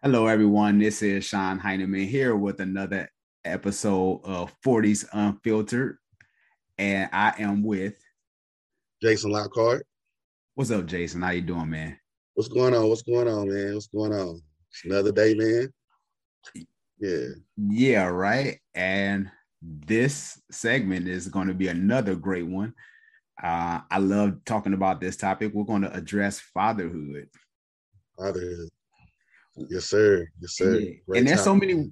Hello, everyone. This is Sean Heineman here with another episode of 40s Unfiltered. And I am with Jason Lockhart. What's up, Jason? How you doing, man? What's going on? What's going on, man? What's going on? It's another day, man. Yeah. Yeah, right. And this segment is going to be another great one. Uh, I love talking about this topic. We're going to address fatherhood. Fatherhood. Yes, sir. Yes, sir. Yeah. And there's so many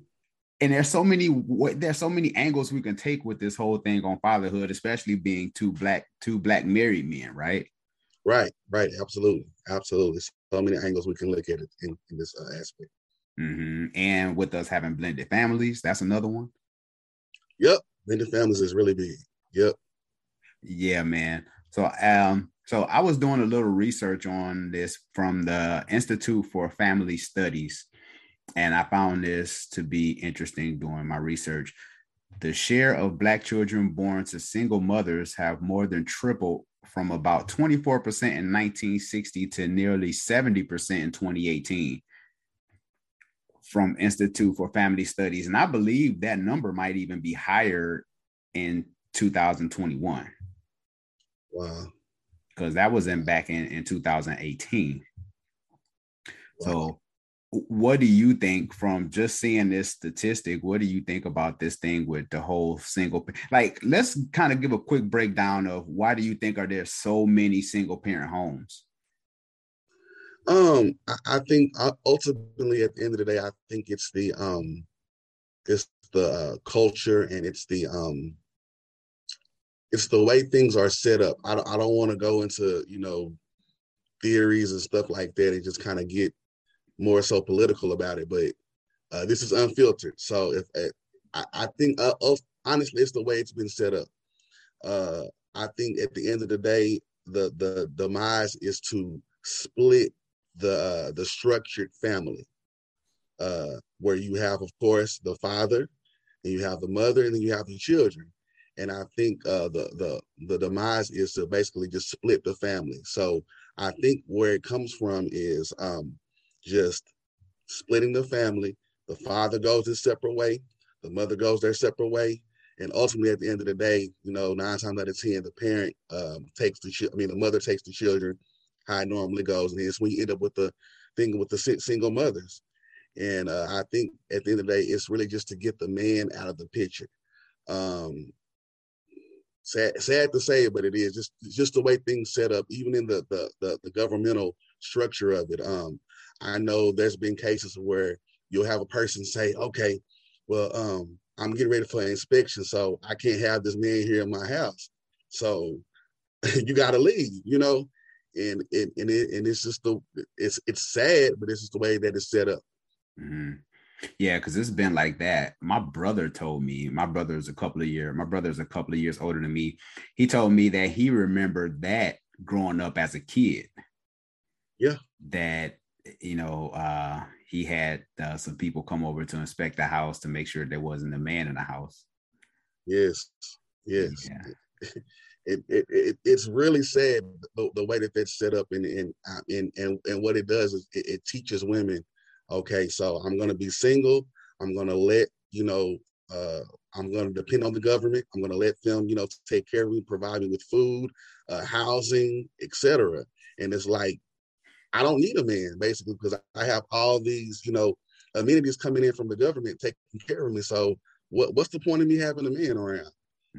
and there's so many there's so many angles we can take with this whole thing on fatherhood, especially being two black two black married men, right? Right, right, absolutely, absolutely. So many angles we can look at it in, in this uh, aspect. Mm-hmm. And with us having blended families, that's another one. Yep, blended families is really big. Yep. Yeah, man. So um, so I was doing a little research on this from the Institute for Family Studies, and I found this to be interesting doing my research. The share of Black children born to single mothers have more than tripled from about 24% in 1960 to nearly 70% in 2018 from Institute for Family Studies. And I believe that number might even be higher in 2021. Wow because that was in back in, in 2018. Wow. So what do you think from just seeing this statistic? What do you think about this thing with the whole single like let's kind of give a quick breakdown of why do you think are there so many single parent homes? Um, I think uh, ultimately at the end of the day, I think it's the um it's the uh, culture and it's the um it's the way things are set up. I don't, I don't want to go into you know theories and stuff like that and just kind of get more so political about it. But uh, this is unfiltered, so if uh, I, I, think uh, honestly, it's the way it's been set up. Uh, I think at the end of the day, the the demise is to split the uh, the structured family, uh, where you have, of course, the father, and you have the mother, and then you have the children and I think uh, the the the demise is to basically just split the family. So I think where it comes from is um, just splitting the family. The father goes his separate way, the mother goes their separate way, and ultimately at the end of the day, you know, nine times out of ten, the parent um, takes the I mean, the mother takes the children. How it normally goes, and it's when you end up with the thing with the single mothers. And uh, I think at the end of the day, it's really just to get the man out of the picture. Um, sad, sad to say, it, but it is just just the way things set up, even in the the the, the governmental structure of it. Um, I know there's been cases where you'll have a person say, "Okay, well, um, I'm getting ready for an inspection, so I can't have this man here in my house. So you got to leave," you know. And and and, it, and it's just the it's it's sad, but it's just the way that it's set up. Mm-hmm. Yeah, because it's been like that. My brother told me, my brother's a couple of years, my brother's a couple of years older than me. He told me that he remembered that growing up as a kid. Yeah. That, you know, uh, he had uh, some people come over to inspect the house to make sure there wasn't a man in the house. Yes. Yes. Yeah. It, it, it, it's really sad the, the way that that's set up and and uh, and and, and what it does is it, it teaches women okay, so I'm going to be single. I'm going to let, you know, uh, I'm going to depend on the government. I'm going to let them, you know, take care of me, provide me with food, uh, housing, etc. And it's like, I don't need a man basically because I have all these, you know, amenities coming in from the government taking care of me. So what, what's the point of me having a man around?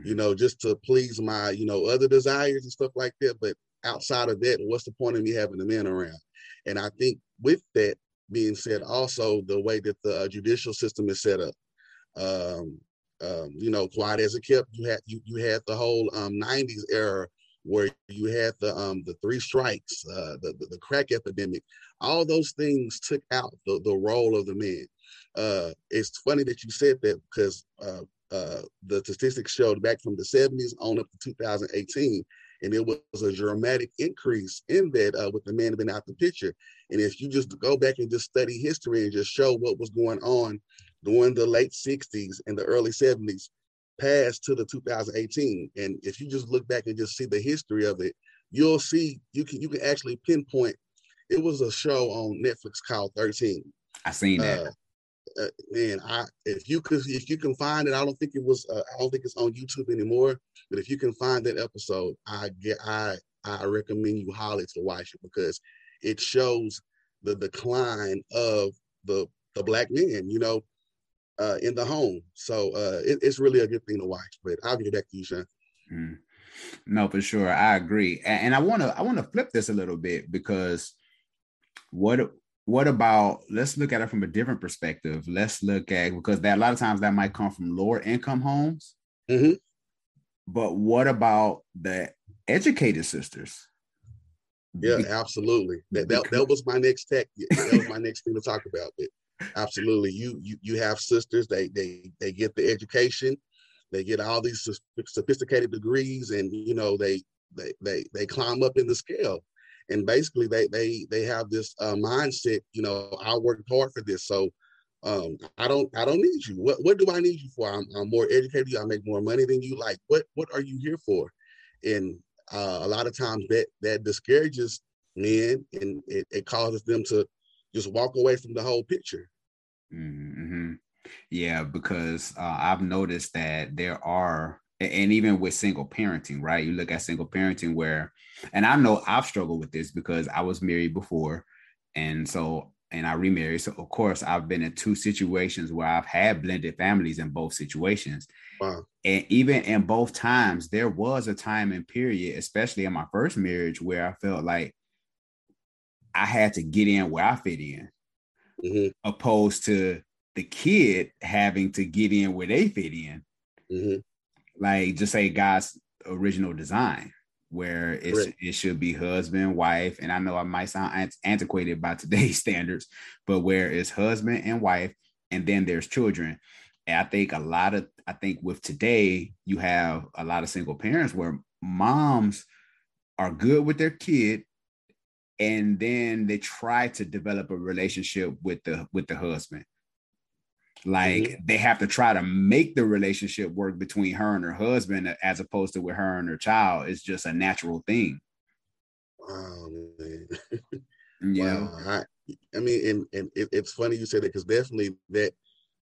You know, just to please my, you know, other desires and stuff like that. But outside of that, what's the point of me having a man around? And I think with that, being said, also the way that the uh, judicial system is set up. Um, um, you know, quiet as it kept, you had you you had the whole um, '90s era where you had the um, the three strikes, uh, the, the, the crack epidemic. All those things took out the the role of the man. Uh, it's funny that you said that because uh, uh, the statistics showed back from the 70s on up to 2018 and it was a dramatic increase in that uh, with the man being out the picture. And if you just go back and just study history and just show what was going on during the late 60s and the early 70s, past to the 2018, and if you just look back and just see the history of it, you'll see you can you can actually pinpoint. It was a show on Netflix called 13, I seen that. Uh, uh, man, I if you could if you can find it, I don't think it was uh, I don't think it's on YouTube anymore. But if you can find that episode, I get I I recommend you highly to watch it because it shows the decline of the the black men, you know, uh, in the home. So uh, it, it's really a good thing to watch. But I'll give it back to you, Sean. Mm. No, for sure, I agree, and, and I want to I want to flip this a little bit because what what about let's look at it from a different perspective. Let's look at because that a lot of times that might come from lower income homes. Mm-hmm. but what about the educated sisters? Yeah absolutely. That, that, that was my next tech that was my next thing to talk about but absolutely you you you have sisters they they they get the education they get all these sophisticated degrees and you know they they they, they climb up in the scale and basically they they they have this uh, mindset you know i worked hard for this so um, i don't i don't need you. What what do i need you for? I'm, I'm more educated i make more money than you. Like what what are you here for? And uh, a lot of times that that discourages men and it, it causes them to just walk away from the whole picture. Mm-hmm. yeah because uh, i've noticed that there are and even with single parenting, right? You look at single parenting where, and I know I've struggled with this because I was married before. And so, and I remarried. So, of course, I've been in two situations where I've had blended families in both situations. Wow. And even in both times, there was a time and period, especially in my first marriage, where I felt like I had to get in where I fit in, mm-hmm. opposed to the kid having to get in where they fit in. Mm-hmm like just say God's original design where it, it should be husband, wife, and I know I might sound antiquated by today's standards, but where it's husband and wife, and then there's children. And I think a lot of I think with today you have a lot of single parents where moms are good with their kid and then they try to develop a relationship with the with the husband like mm-hmm. they have to try to make the relationship work between her and her husband as opposed to with her and her child. It's just a natural thing. Oh man. yeah. Wow. I, I mean, and, and it, it's funny you said that because definitely that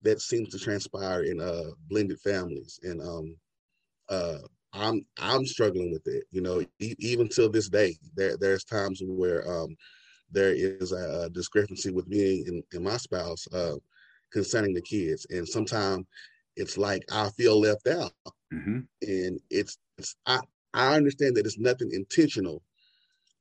that seems to transpire in uh blended families. And um uh I'm I'm struggling with it. You know, e- even till this day, there there's times where um there is a, a discrepancy with me and, and my spouse. Uh, concerning the kids. And sometimes it's like I feel left out. Mm-hmm. And it's, it's I, I understand that it's nothing intentional,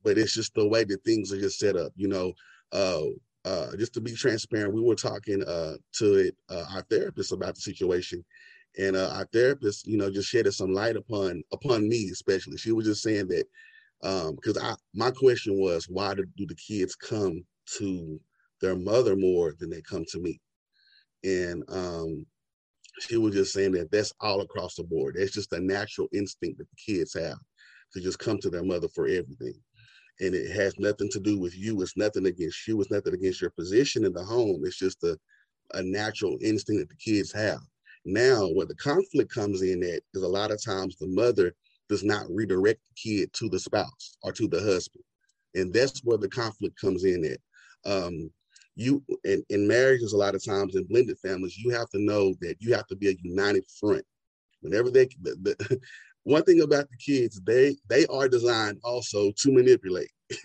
but it's just the way that things are just set up. You know, uh, uh, just to be transparent, we were talking uh, to it, uh, our therapist about the situation, and uh, our therapist, you know, just shedded some light upon upon me, especially. She was just saying that because um, I my question was, why do, do the kids come to their mother more than they come to me? And um, she was just saying that that's all across the board. That's just a natural instinct that the kids have to just come to their mother for everything. And it has nothing to do with you. It's nothing against you. It's nothing against your position in the home. It's just a, a natural instinct that the kids have. Now, where the conflict comes in at is a lot of times the mother does not redirect the kid to the spouse or to the husband. And that's where the conflict comes in at. Um, you in, in marriages a lot of times in blended families you have to know that you have to be a united front. Whenever they the, the, one thing about the kids they they are designed also to manipulate.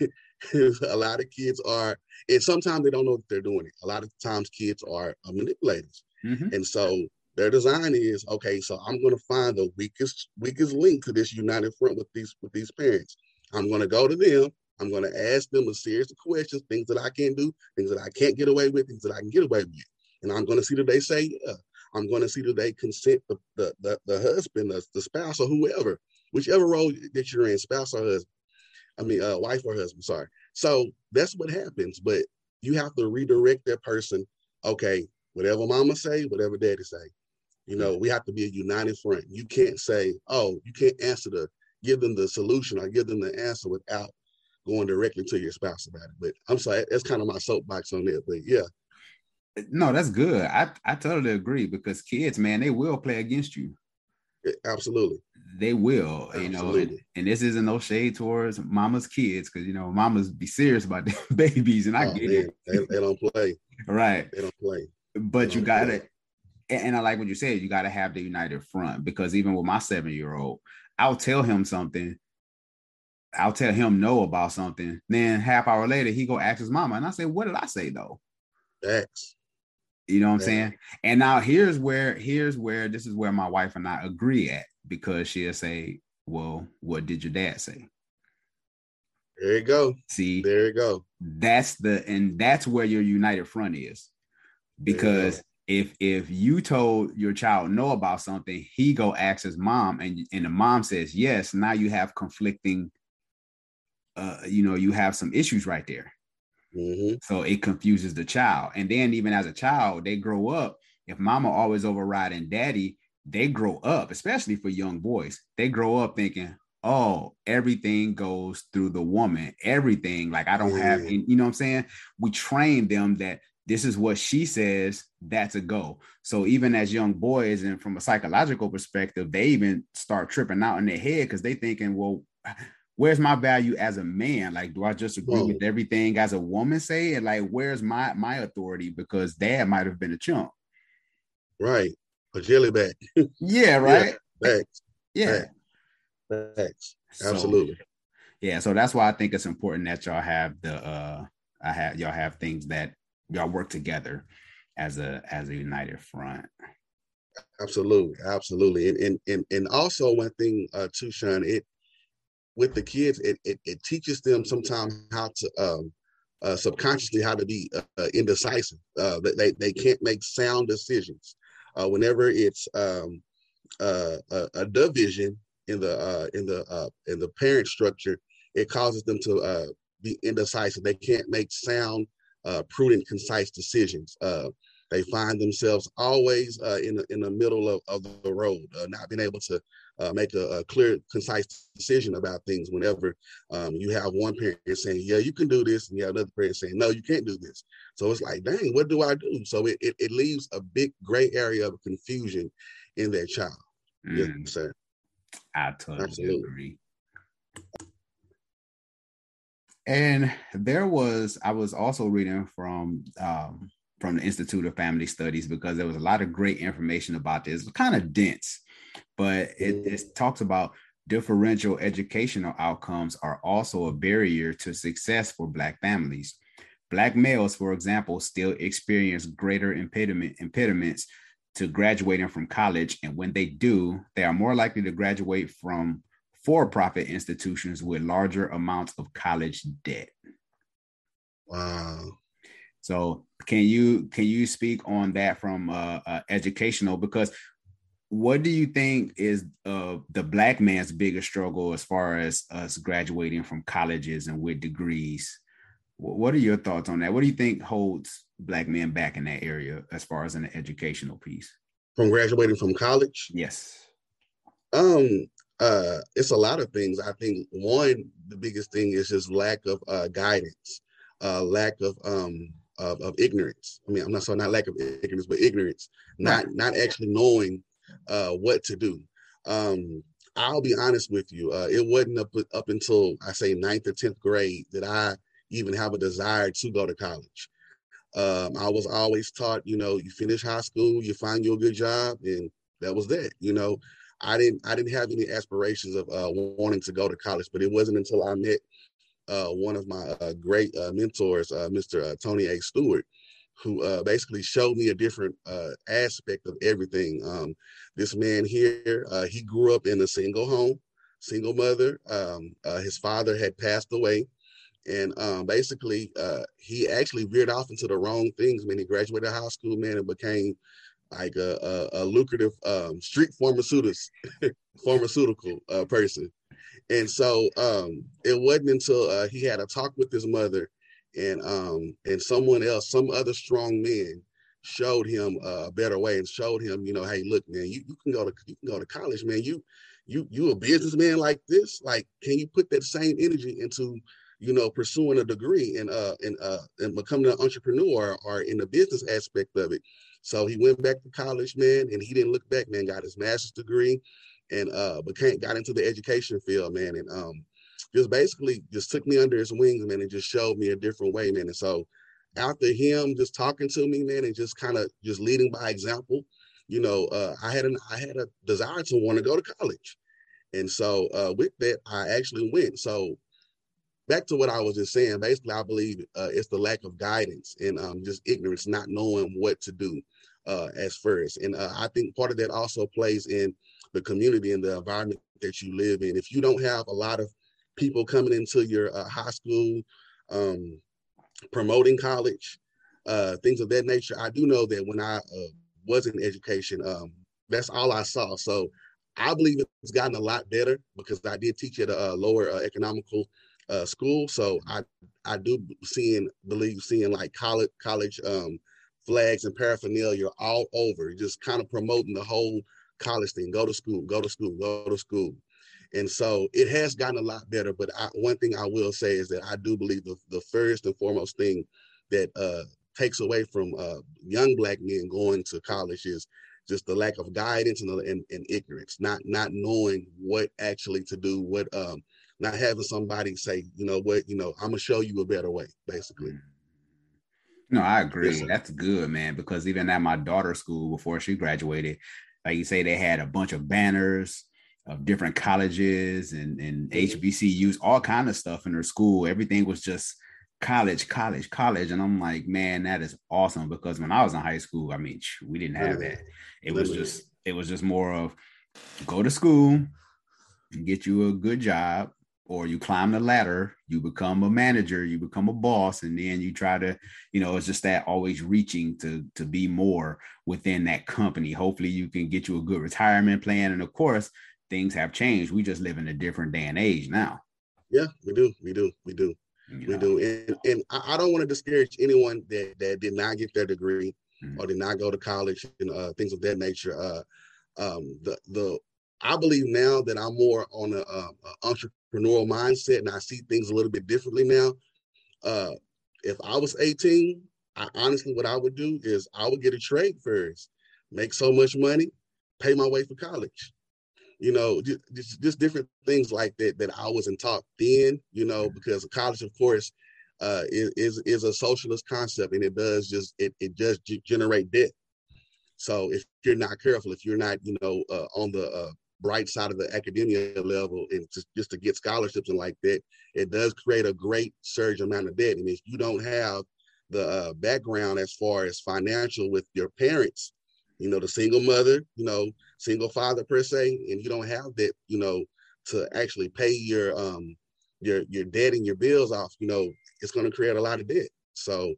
A lot of kids are and sometimes they don't know that they're doing it. A lot of times kids are uh, manipulators. Mm-hmm. and so their design is okay so i'm going to find the weakest weakest link to this united front with these with these parents. I'm going to go to them I'm going to ask them a series of questions, things that I can't do, things that I can't get away with, things that I can get away with. And I'm going to see that they say, yeah. I'm going to see that they consent the, the, the, the husband, the, the spouse, or whoever, whichever role that you're in, spouse or husband. I mean, uh, wife or husband, sorry. So that's what happens. But you have to redirect that person. Okay, whatever mama say, whatever daddy say. You know, we have to be a united front. You can't say, oh, you can't answer the, give them the solution or give them the answer without going directly to your spouse about it. But I'm sorry, that's kind of my soapbox on it. But yeah. No, that's good. I, I totally agree because kids, man, they will play against you. Eh, absolutely. They will, Absolutely. you know, and, and, this isn't no shade towards mama's kids because you know mamas be serious about their babies, and I oh, get man. it. They, they, don't play. right. They don't play. But you got to, and I like what you said. You got to have the united front because even with my seven year old, I'll tell him something. I'll tell him no about something. Then half hour later, he go ask his mama, and I say, "What did I say though?" X. You know what I'm saying? And now here's where here's where this is where my wife and I agree at because she'll say, "Well, what did your dad say?" There you go. See, there you go. That's the and that's where your united front is, because if if you told your child no about something, he go ask his mom, and and the mom says yes. Now you have conflicting. Uh, you know, you have some issues right there. Mm-hmm. So it confuses the child. And then even as a child, they grow up. If mama always overriding daddy, they grow up, especially for young boys, they grow up thinking, oh, everything goes through the woman. Everything, like I don't mm-hmm. have, any, you know what I'm saying? We train them that this is what she says, that's a go. So even as young boys, and from a psychological perspective, they even start tripping out in their head because they thinking, well, where's my value as a man? Like, do I just agree with everything as a woman say? And like, where's my my authority? Because dad might have been a chump. Right. A jelly bag. yeah, right. Yeah. Thanks. Yeah. Thanks. Absolutely. So, yeah. So that's why I think it's important that y'all have the uh I have y'all have things that y'all work together as a as a united front. Absolutely, absolutely, and and and, and also one thing uh, too, Sean, it with the kids, it, it, it teaches them sometimes how to um, uh, subconsciously how to be uh, uh indecisive. Uh, they they can't make sound decisions. Uh, whenever it's um, uh, a, a, division in the in the in the parent structure, it causes them to be indecisive. They can't make sound, prudent, concise decisions. they find themselves always in the, in the middle of, of the road, not being able to uh, make a, a, clear, concise decision about things whenever um, you have one parent saying, yeah, you can do this, and you have another parent saying, no, you can't do this. So it's like, dang, what do I do? So it, it, it leaves a big gray area of confusion in their child. Mm. Sir. I totally Absolutely. agree. And there was, I was also reading from um, from the Institute of Family Studies because there was a lot of great information about this. It was kind of dense, but it, mm-hmm. it talks about differential educational outcomes are also a barrier to success for Black families. Black males, for example, still experience greater impediment, impediments to graduating from college. And when they do, they are more likely to graduate from for profit institutions with larger amounts of college debt. Wow. So can you can you speak on that from uh, uh, educational because what do you think is uh, the black man's biggest struggle as far as us graduating from colleges and with degrees? What are your thoughts on that? What do you think holds black men back in that area as far as an educational piece? From graduating from college? Yes. Um, uh, it's a lot of things. I think one, the biggest thing is just lack of uh, guidance, uh, lack of um, of, of ignorance. I mean, I'm not saying not lack of ignorance, but ignorance, not not actually knowing uh, what to do. Um, I'll be honest with you. Uh, it wasn't up up until I say ninth or tenth grade that I even have a desire to go to college. Um, I was always taught, you know, you finish high school, you find you a good job, and that was that. You know, I didn't I didn't have any aspirations of uh, wanting to go to college, but it wasn't until I met uh, one of my uh, great uh, mentors, uh, Mr. Tony A. Stewart, who uh, basically showed me a different uh, aspect of everything. Um, this man here, uh, he grew up in a single home, single mother. Um, uh, his father had passed away. And um, basically, uh, he actually veered off into the wrong things. Mean, he graduated high school, man, and became like a, a, a lucrative um, street pharmaceutical pharmaceutical uh, person. And so um, it wasn't until he had a talk with his mother and um and someone else, some other strong men showed him a better way and showed him, you know, hey, look, man, you, you can go to you can go to college, man. You you you a businessman like this, like can you put that same energy into you know pursuing a degree and uh and uh and becoming an entrepreneur or in the business aspect of it? So he went back to college man and he didn't look back man got his master's degree and uh became got into the education field man. And um just basically just took me under his wings, man, and just showed me a different way, man. And so after him just talking to me, man, and just kind of just leading by example, you know, uh, I had an I had a desire to want to go to college, and so uh, with that, I actually went. So back to what I was just saying, basically, I believe uh, it's the lack of guidance and um, just ignorance, not knowing what to do uh, as first. And uh, I think part of that also plays in the community and the environment that you live in. If you don't have a lot of people coming into your uh, high school, um, promoting college, uh, things of that nature, I do know that when I uh, was in education, um, that's all I saw. So I believe it's gotten a lot better because I did teach at a, lower uh, economical uh, school. So I I do seeing believe seeing like college college um, flags and paraphernalia all over, just kind of promoting the whole college thing. Go to school, go to school, go to school. And so it has gotten a lot better. But I, one thing I will say is that I do believe the, the first and foremost thing that uh, takes away from uh, young black men going to college is just the lack of guidance and, and, and, ignorance, not not knowing what actually to do, what um, not having somebody say, you know what, you know, I'm gonna show you a better way, basically. No, I agree. Yes, That's good, man. Because even at my daughter's school, before she graduated, like you say, they had a bunch of banners of different colleges and, and. HBCUs, all kind of stuff in her school. Everything was just college, college, college. And I'm like, man, that is awesome. Because when I was in high school, I mean, we didn't have that. It was just, it was just more of go to school, and get you a good job, or you climb the ladder, you become a manager, you become a boss, and then you try to, you know, it's just that always reaching to to be more within that company. Hopefully, you can get you a good retirement plan, and of course, things have changed. We just live in a different day and age now. Yeah, we do, we do, we do, you we know. do, and and I don't want to discourage anyone that that did not get their degree mm-hmm. or did not go to college and uh, things of that nature. Uh, um, the the I believe now that I'm more on a, a, a entrepreneurial mindset and I see things a little bit differently now. Uh, if I was 18, I honestly, what I would do is I would get a trade first, make so much money, pay my way for college. You know, just, just different things like that that I wasn't taught then. You know, because college, of course, uh, is, is is a socialist concept, and it does just it it does generate debt. So if you're not careful, if you're not you know uh, on the uh, bright side of the academia level and just, just to get scholarships and like that, it does create a great surge amount of debt. And if you don't have the uh, background as far as financial with your parents, you know, the single mother, you know, single father per se, and you don't have that, you know, to actually pay your um your your debt and your bills off, you know, it's going to create a lot of debt. So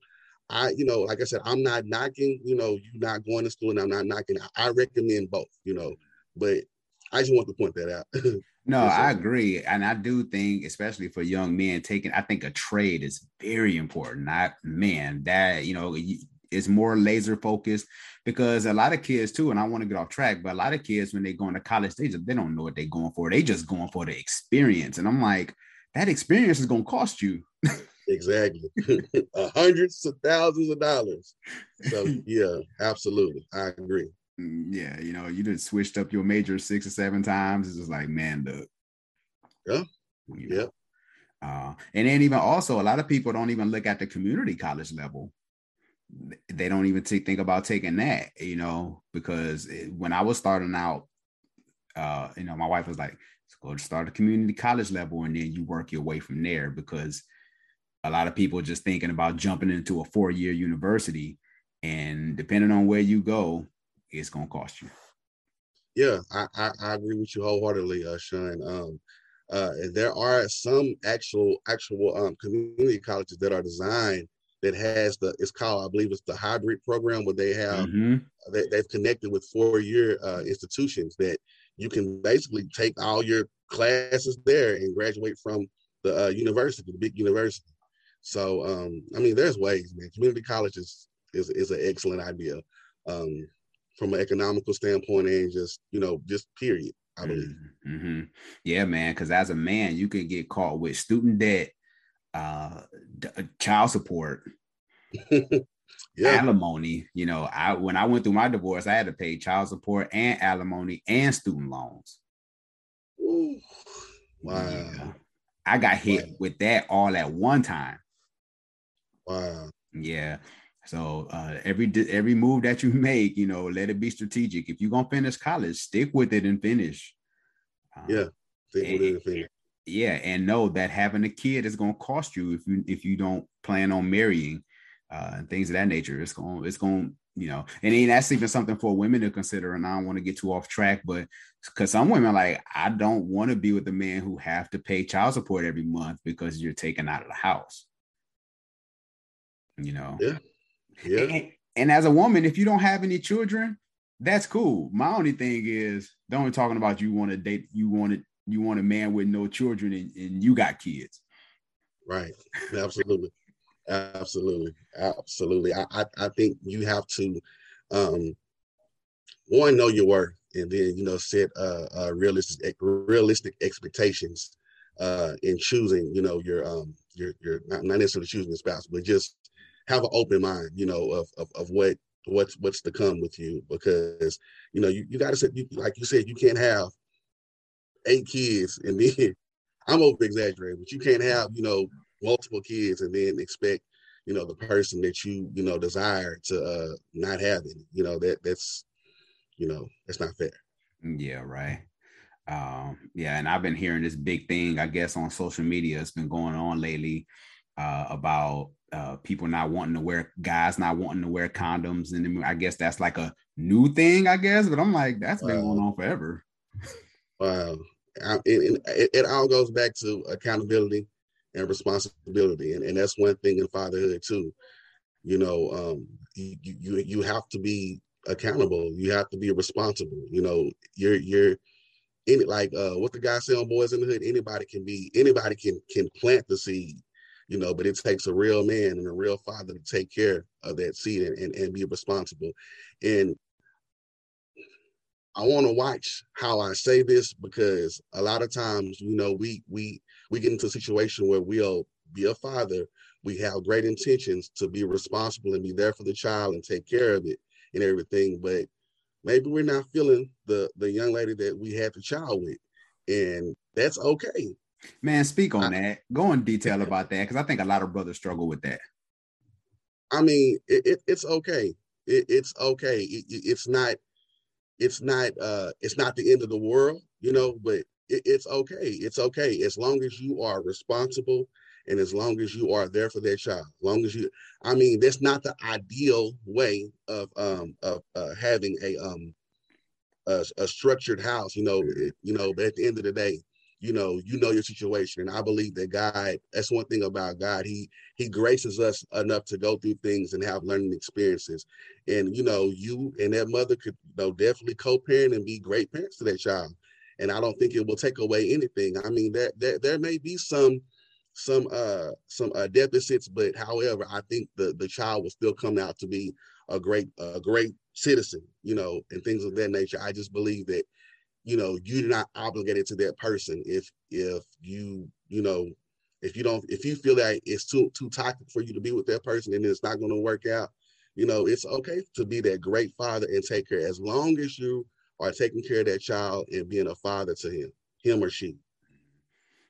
I, you know, like I said, I'm not knocking, you know, you not going to school and I'm not knocking. I recommend both, you know, but I just want to point that out. no, I agree, and I do think, especially for young men, taking I think a trade is very important. Not man, that you know is more laser focused because a lot of kids too, and I want to get off track, but a lot of kids when they go into college, they just they don't know what they're going for. They just going for the experience, and I'm like, that experience is going to cost you. exactly, hundreds of thousands of dollars. So yeah, absolutely, I agree. Mm, yeah, you know, you just switched up your major six or seven times. It's just like, man, look. Yeah. yeah. Uh, and then even also, a lot of people don't even look at the community college level. They don't even t- think about taking that, you know, because it, when I was starting out, uh, you know, my wife was like, go to start a community college level and then you work your way from there because a lot of people just thinking about jumping into a four year university and depending on where you go it's gonna cost you. Yeah, I, I, I agree with you wholeheartedly, uh, Sean. Um, uh, there are some actual actual um, community colleges that are designed that has the it's called I believe it's the hybrid program where they have mm-hmm. they, they've connected with four year uh, institutions that you can basically take all your classes there and graduate from the uh, university, the big university. So um, I mean, there's ways, man. Community college is is, is an excellent idea. Um, from an economical standpoint and just you know just period i believe mm-hmm. yeah man because as a man you can get caught with student debt uh d- child support yeah. alimony you know i when i went through my divorce i had to pay child support and alimony and student loans Ooh. wow yeah. i got hit wow. with that all at one time wow Yeah. So uh, every every move that you make, you know, let it be strategic. If you're gonna finish college, stick with it and finish. Um, yeah, stick with it and finish. Yeah, and know that having a kid is gonna cost you if you if you don't plan on marrying uh, and things of that nature. It's going it's going you know, and then that's even something for women to consider. And I don't want to get too off track, but because some women like, I don't want to be with a man who have to pay child support every month because you're taken out of the house. You know, yeah, yeah. And, and as a woman, if you don't have any children, that's cool. My only thing is, don't be talking about you want to date, you want to, you want a man with no children, and, and you got kids. Right. Absolutely. Absolutely, absolutely. I, I, I think you have to, um, one, know your worth, and then you know set uh, uh realistic realistic expectations uh in choosing. You know your um your your not, not necessarily choosing a spouse, but just have an open mind. You know of of, of what what's what's to come with you because you know you, you got to say you, like you said you can't have eight kids and then I'm over exaggerating, but you can't have you know multiple kids and then expect you know the person that you you know desire to uh not have any you know that that's you know that's not fair. Yeah right. Um yeah and i've been hearing this big thing i guess on social media. It's been going on lately uh about uh people not wanting to wear guys not wanting to wear condoms and i guess that's like a new thing i guess but i'm like that's been wow. going on forever wow it, it, it all goes back to accountability and responsibility. And, and that's one thing in fatherhood too. You know, um, you, you you have to be accountable. You have to be responsible. You know, you're you're any like uh what the guy say on Boyz n the Hood, anybody can be anybody can can plant the seed, you know, but it takes a real man and a real father to take care of that seed and, and, and be responsible. And I want to watch how I say this because a lot of times, you know, we we we get into a situation where we'll be a father, we have great intentions to be responsible and be there for the child and take care of it and everything, but maybe we're not feeling the the young lady that we had the child with, and that's okay. Man, speak on I, that. Go in detail about that because I think a lot of brothers struggle with that. I mean, it, it, it's okay. It, it's okay. it's not it's not uh it's not the end of the world, you know, but it, it's okay. It's okay as long as you are responsible and as long as you are there for that child. As long as you I mean, that's not the ideal way of um of uh, having a um a, a structured house, you know, it, you know, but at the end of the day, you know you know your situation. And i believe that god that's one thing about god. He he graces us enough to go through things and have learning experiences. And you know you and that mother could you know definitely co-parent and be great parents to that child. And i don't think it will take away anything. I mean that there, there may be some some uh some uh, deficits but however i think the the child will still come out to be a great a great citizen you know and things of that nature. I just believe that you know you're not obligated to that person if if you you know if you don't if you feel that it's too too toxic for you to be with that person and it's not going to work out you know it's okay to be that great father and take care as long as you are taking care of that child and being a father to him him or she.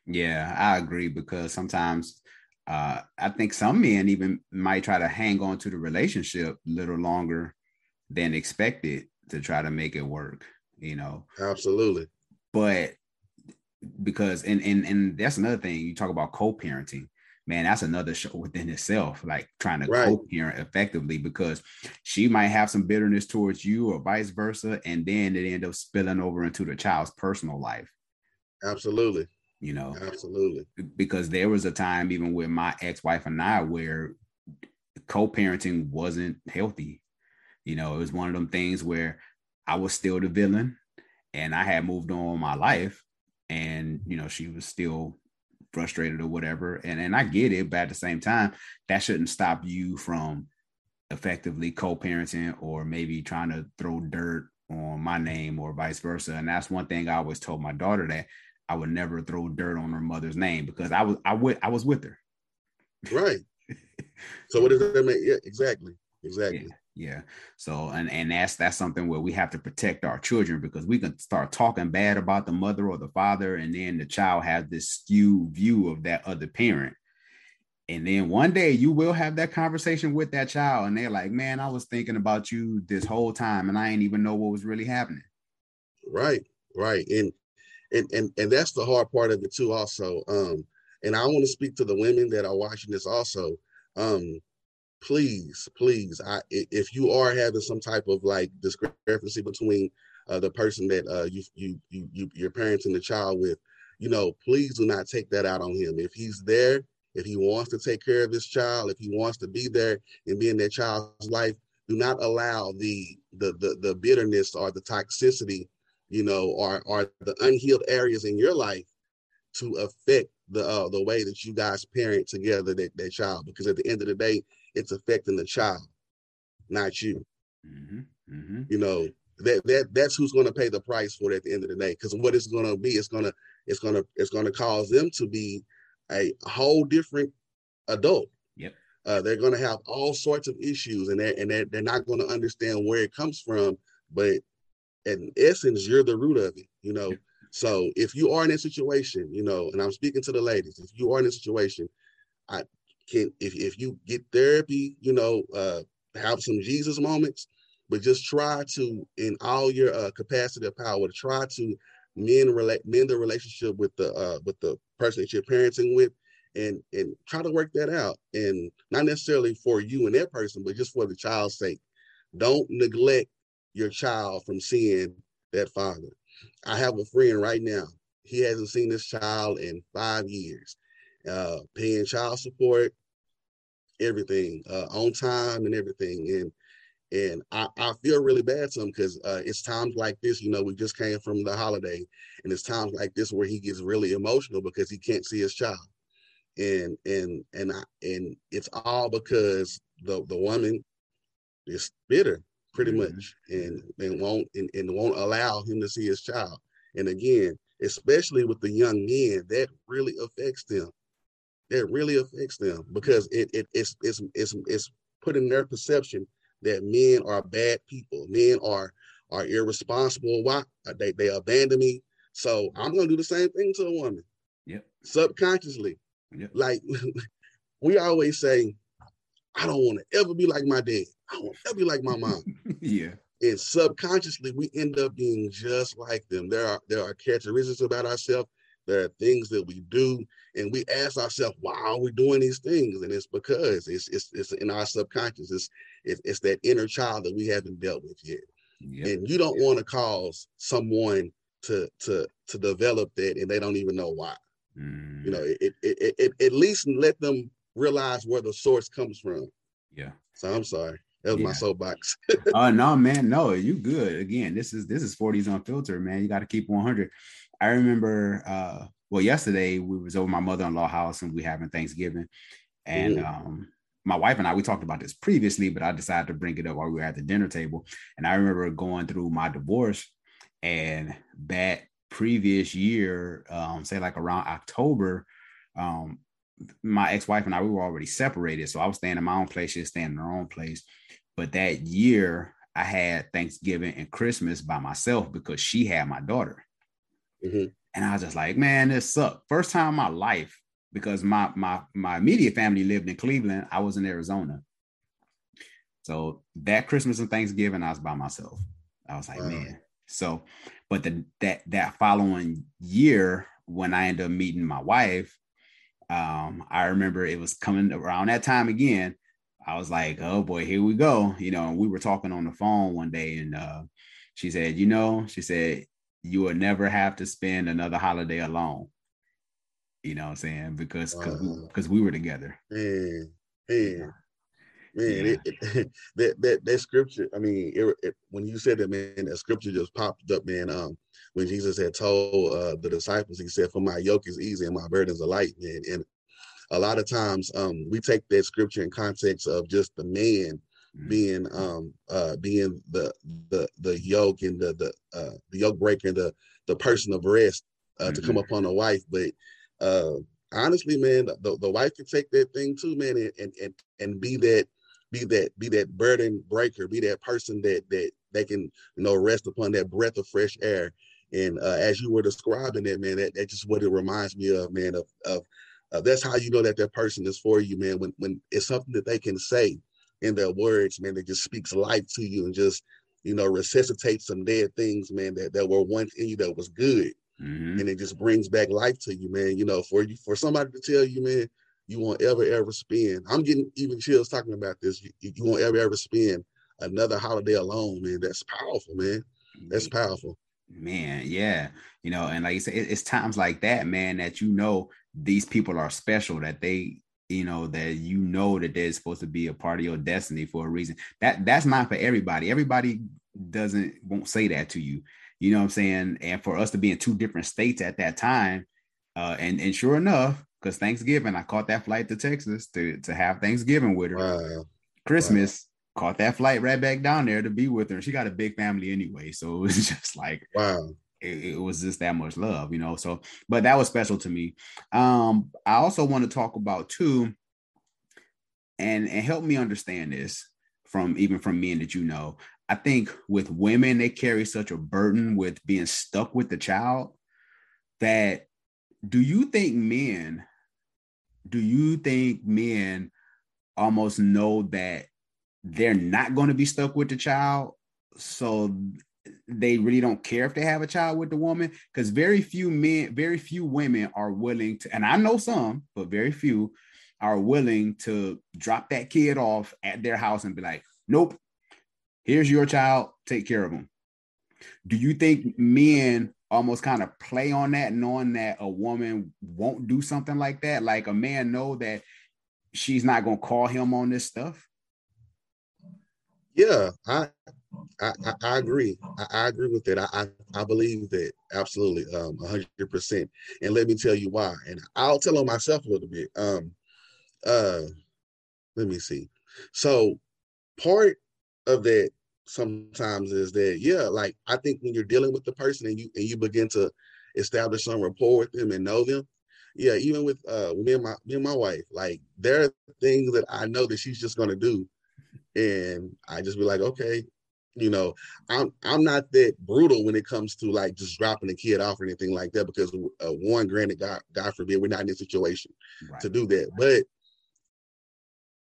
Yeah i agree because sometimes uh, I think some men even might try to hang on to the relationship a little longer than expected to try to make it work you know. Absolutely. But because and and and that's another thing you talk about co-parenting man that's another show within itself like trying to right. co-parent effectively because she might have some bitterness towards you or vice versa and then it end up spilling over into the child's personal life absolutely you know absolutely because there was a time even with my ex-wife and i where co-parenting wasn't healthy you know it was one of them things where I was still the villain and I had moved on my life and you know she was still frustrated or whatever and and I get it but at the same time that shouldn't stop you from effectively co-parenting or maybe trying to throw dirt on my name or vice versa and that's one thing I always told my daughter that I would never throw dirt on her mother's name because I was I would I was with her. Right. So what does that mean? Yeah exactly exactly. Yeah yeah so and and that's that's something where we have to protect our children because we can start talking bad about the mother or the father and then the child has this skewed view of that other parent And then one day you will have that conversation with that child, and they're like, Man, I was thinking about you this whole time, and I ain't even know what was really happening. Right, right. And and and and that's the hard part of it too, also. Um, and I want to speak to the women that are watching this also. Um, please, please, I if you are having some type of like discrepancy between uh, the person that uh, you, you you you you're parenting the child with, you know, please do not take that out on him. If he's there if he wants to take care of his child, if he wants to be there and be in that child's life, do not allow the the the, the bitterness or the toxicity, you know, or or the unhealed areas in your life to affect the uh, the way that you guys parent together that, that child. Because at the end of the day, it's affecting the child, not you. Mm-hmm. Mm-hmm. You know, that that that's who's going to pay the price for it at the end of the day. Because what it's going to be, it's gonna it's gonna it's gonna cause them to be a whole different adult. Yep. Uh, they're going to have all sorts of issues, and they're and they're, they're not going to understand where it comes from. But in essence, you're the root of it. You know. Yep. So if you are in a situation, you know, and I'm speaking to the ladies, if you are in a situation, I can if if you get therapy, you know, uh, have some Jesus moments, but just try to, in all your uh, capacity of power, to try to mend relate mend the relationship with the uh with the person that you're parenting with and and try to work that out. And not necessarily for you and that person but just for the child's sake. Don't neglect your child from seeing that father. I have a friend right now. He hasn't seen this child in five years uh paying child support everything uh on time and everything and and I, I feel really bad to him because uh, it's times like this, you know, we just came from the holiday, and it's times like this where he gets really emotional because he can't see his child, and and and I, and it's all because the the woman is bitter, pretty mm-hmm. much, and and won't and, and won't allow him to see his child. And again, especially with the young men, that really affects them. That really affects them because it, it it's it's it's it's putting their perception that men are bad people. Men are are irresponsible. Why uh, they they abandon me? So I'm gonna do the same thing to a woman. Yep. Subconsciously. Yep. Like we always say, I don't want to ever be like my dad. I don't want to ever be like my mom. yeah. And subconsciously, we end up being just like them. There are there are characteristics about ourselves. There are things that we do, and we ask ourselves, "Why are we doing these things?" And it's because it's it's, it's in our subconscious. It's it's, it's that inner child that we haven't dealt with yet. Yep. And you don't yep. want to cause someone to to to develop that and they don't even know why. Mm. You know, it, it, it, it, at least let them realize where the source comes from. Yeah. So I'm sorry. That was yeah. my soapbox. Oh uh, no, man, no, you good. Again, this is this is 40s unfiltered, man. You got to keep 100. I remember uh well yesterday we was over my mother-in-law house and we having Thanksgiving. And mm. um my wife and I, we talked about this previously, but I decided to bring it up while we were at the dinner table. And I remember going through my divorce and that previous year, um, say like around October, um, my ex-wife and I, we were already separated. So I was staying in my own place, she was staying in her own place. But that year I had Thanksgiving and Christmas by myself because she had my daughter. Mm-hmm. And I was just like, man, this sucked. First time in my life because my my my immediate family lived in Cleveland. I was in Arizona. So that Christmas and Thanksgiving, I was by myself. I was like, wow. man. So, but the that that following year, when I ended up meeting my wife, um, I remember it was coming around that time again. I was like, oh boy, here we go. You know, we were talking on the phone one day, and uh, she said, you know, she said, you will never have to spend another holiday alone. You know what I'm saying? Because because we, we, were together. Man, man, man. Yeah. It, it, that that that scripture. I mean, it, when you said that, man, that scripture just popped up, man. Um, when Jesus had told uh, the disciples, he said, "For my yoke is easy and my burdens are light." Man, and a lot of times, um, we take that scripture in context of just the man. Being um uh being the the the yoke and the the uh the yoke breaker and the the person of rest uh, mm-hmm. to come mm-hmm. upon a wife but uh, honestly, man, the, the wife can take that thing too, man, and and and be that be that be that burden breaker, be that person that that they can you know rest upon that breath of fresh air. And uh, as you were describing it, man, that, that's just what it reminds me of, man, of of uh, that's how you know that that person is for you, man. When when it's something that they can say in their words, man, that just speaks life to you and just you know resuscitates some dead things, man, that that were once in you that was good, mm-hmm. and it just brings back life to you, man. You know, for you for somebody to tell you, man, you won't ever ever spend. I'm getting even chills talking about this. You, you won't ever ever spend another holiday alone, man. That's powerful, man. That's powerful. Man, yeah. You know, and like you said, it's times like that, man, that you know these people are special, that they, you know, that you know that they're supposed to be a part of your destiny for a reason. That that's not for everybody. Everybody doesn't won't say that to you. You know what I'm saying? And for us to be in two different states at that time, uh, and and sure enough, because Thanksgiving, I caught that flight to Texas to to have Thanksgiving with her. Wow. Christmas, caught that flight right back down there to be with her. She got a big family anyway, so it was just like wow. It, it, was just that much love, you know. So, but that was special to me. Um, I also want to talk about too, and and help me understand this from even from men that you know. I think with women, they carry such a burden with being stuck with the child that do you think men do you think men almost know that they're not going to be stuck with the child so they really don't care if they have a child with the woman because very few men very few women are willing to and i know some but very few are willing to drop that kid off at their house and be like nope here's your child take care of him do you think men almost kind of play on that knowing that a woman won't do something like that? Like a man know that she's not to call him on this stuff? Yeah, I I, I agree. I, I, agree with that. I, I, believe that absolutely, um, hundred percent. And let me tell you why. And I'll tell on myself a little bit. Um, uh, let me see. So part of that sometimes is that yeah, like I think when you're dealing with the person and you and you begin to establish some rapport with them and know them, yeah, even with uh me and my me and my wife, like there are things that I know that she's just gonna do and I just be like, okay, you know, I'm I'm not that brutal when it comes to like just dropping a kid off or anything like that because uh, one, granted, God, God forbid, we're not in a situation right. to do that, but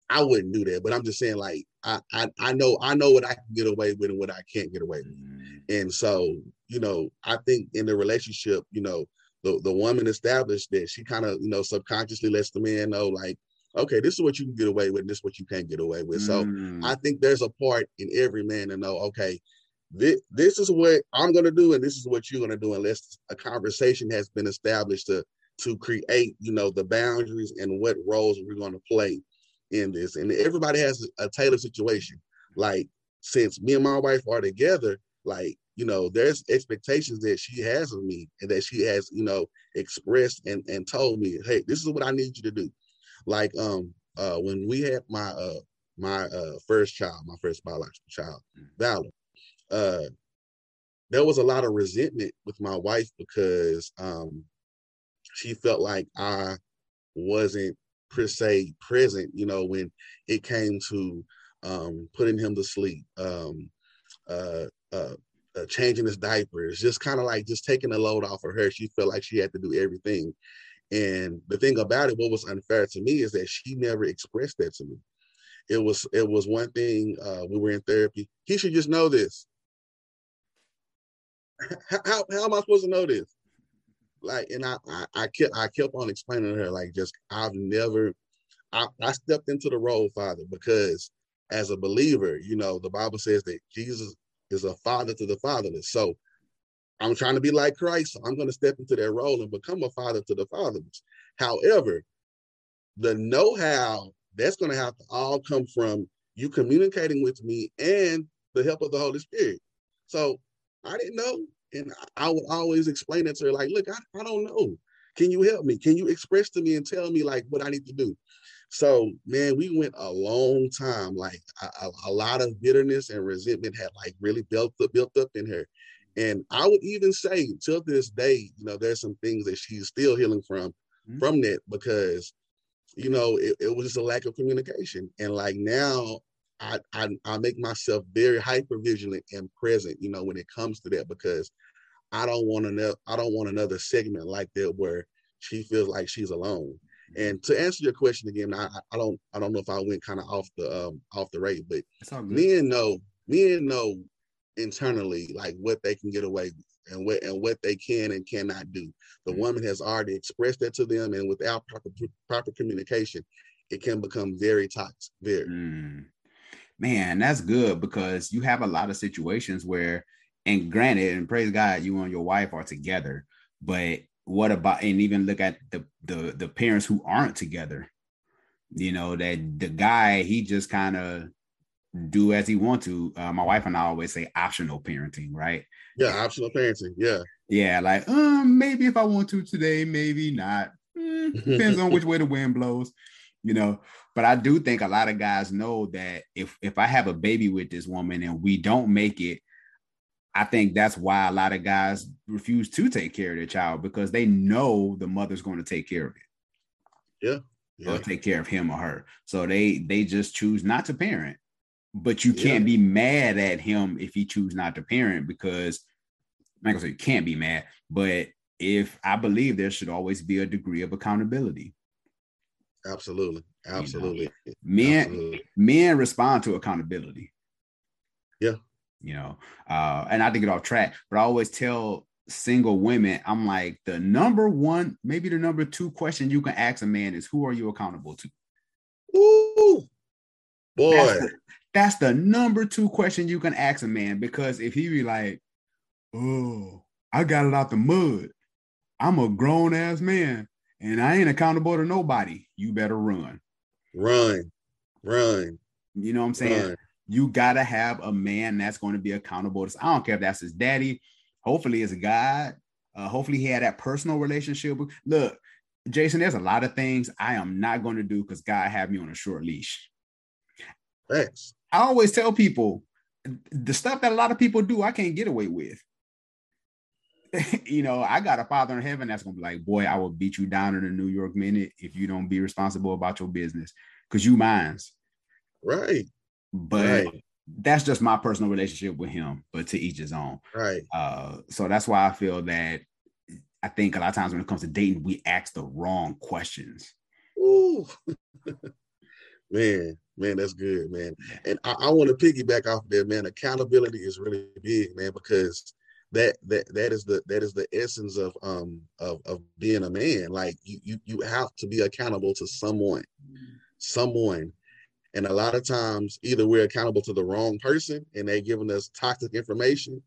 I wouldn't do that. But I'm just saying, like, I I, I know I know what I can get away with and what I can't get away with, mm-hmm. and so you know, I think in the relationship, you know, the the woman established that she kind of you know subconsciously lets the man know like okay, this is what you can get away with, and this is what you can't get away with. So mm. I think there's a part in every man to know, okay, this, this is what I'm gonna do, and this is what you're gonna do, unless a conversation has been established to to create, you know, the boundaries and what roles we're gonna play in this. And everybody has a tailored situation. Like since me and my wife are together, like you know, there's expectations that she has of me and that she has, you know, expressed and, and told me, hey, this is what I need you to do. Like um uh when we had my uh my uh first child, my first biological child, mm. Valor, uh there was a lot of resentment with my wife because um she felt like I wasn't per se present, you know, when it came to um putting him to sleep, um uh uh uh, changing his diapers, just kind of like just taking the load off of her. She felt like she had to do everything. And the thing about it, what was unfair to me is that she never expressed that to me. It was it was one thing. Uh, we were in therapy. He should just know this. How, how am I supposed to know this? Like, and I, I, I kept I kept on explaining to her like, just I've never, I, I stepped into the role, Father, because as a believer, you know, the Bible says that Jesus is a father to the fatherless. So I'm trying to be like Christ. So I'm going to step into that role and become a father to the fatherless. However, the know-how that's going to have to all come from you communicating with me and the help of the Holy Spirit. So I didn't know. And I would always explain it to her, like, look, I, I don't know. Can you help me? Can you express to me and tell me like what I need to do? So man, we went a long time. Like a, a, lot of bitterness and resentment had like really built built up in her. And I would even say till this day, you know, there's some things that she's still healing from mm-hmm. from that because, you know, it, it, was just a lack of communication. And like now I, I I make myself very hyper vigilant and present, you know, when it comes to that because I don't want another I don't want another segment like that where she feels like she's alone. And to answer your question again, I, I don't I don't know if I went kind of off the um off the rate, but men know men know internally like what they can get away with and what and what they can and cannot do. The mm-hmm. woman has already expressed that to them, and without proper proper communication, it can become very toxic. Very. Mm. Man, that's good because you have a lot of situations where, and granted, and praise God, you and your wife are together, but what about and even look at the the the parents who aren't together you know that the guy he just kind of do as he want to uh, my wife and i always say optional parenting right yeah optional parenting yeah yeah like um maybe if i want to today maybe not mm, depends on which way the wind blows you know but i do think a lot of guys know that if if i have a baby with this woman and we don't make it I think that's why a lot of guys refuse to take care of their child because they know the mother's going to take care of it. Yeah. yeah. Or take care of him or her. So they they just choose not to parent. But you can't be mad at him if he choose not to parent because like I said, you can't be mad. But if I believe there should always be a degree of accountability. Absolutely. Absolutely. You know, men Absolutely. men respond to accountability. Yeah you know, uh, and I to get off track, but I always tell single women, I'm like, the number one, maybe the number two question you can ask a man is, who are you accountable to? Ooh, boy. That's the, that's the number two question you can ask a man because if he be like, oh, I got it out the mud. I'm a grown ass man and I ain't accountable to nobody. You better run. Run, run. You know what I'm saying? Run you gotta have a man that's going to be accountable. To, I don't care if that's his daddy. Hopefully, it's God. Uh, hopefully, he had that personal relationship. Look, Jason, there's a lot of things I am not going to do because God had me on a short leash. Thanks. I always tell people the stuff that a lot of people do, I can't get away with. you know, I got a father in heaven that's gonna be like, boy, I will beat you down in a New York minute if you don't be responsible about your business because you minds. Right but right. that's just my personal relationship with him. But to each his own. Right. Uh, so that's why I feel that I think a lot of times when it comes to dating, we ask the wrong questions. Ooh. man, man, that's good, man. And I, I want to piggyback off there, man. Accountability is really big, man, because that that that is the that is the essence of um of of being a man. Like you you you have to be accountable to someone, someone and a lot of times, either we're accountable to the wrong person and they're giving us toxic information,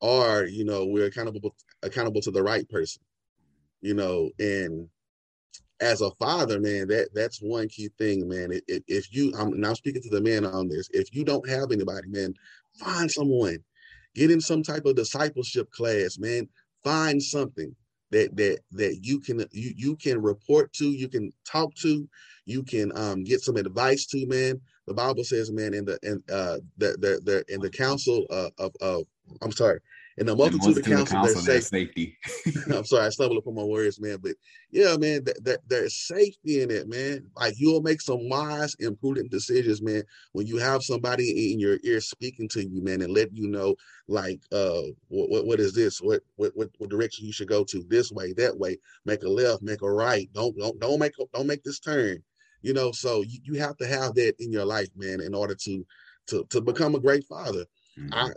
or you know, we're accountable accountable to the right person. You know, and as a father, man, that that's one key thing, man. If, if you, I'm now speaking to the man on this. If you don't have anybody, man, find someone, get in some type of discipleship class, man. Find something that that that you can you you can report to, you can talk to, you can um, get some advice to, man. The Bible says, man, in the in uh the the, the in the council uh, of of I'm sorry, in the multitude, the multitude of counsel, counsel there's safety. I'm sorry, I stumbled upon my words, man. But yeah, man, that, that there's safety in it, man. Like you'll make some wise and prudent decisions, man, when you have somebody in your ear speaking to you, man, and let you know, like, uh, what what, what is this? What, what what what direction you should go to? This way, that way. Make a left, make a right. Don't don't don't make don't make this turn. You know, so you, you have to have that in your life, man, in order to to to become a great father. Mm-hmm. I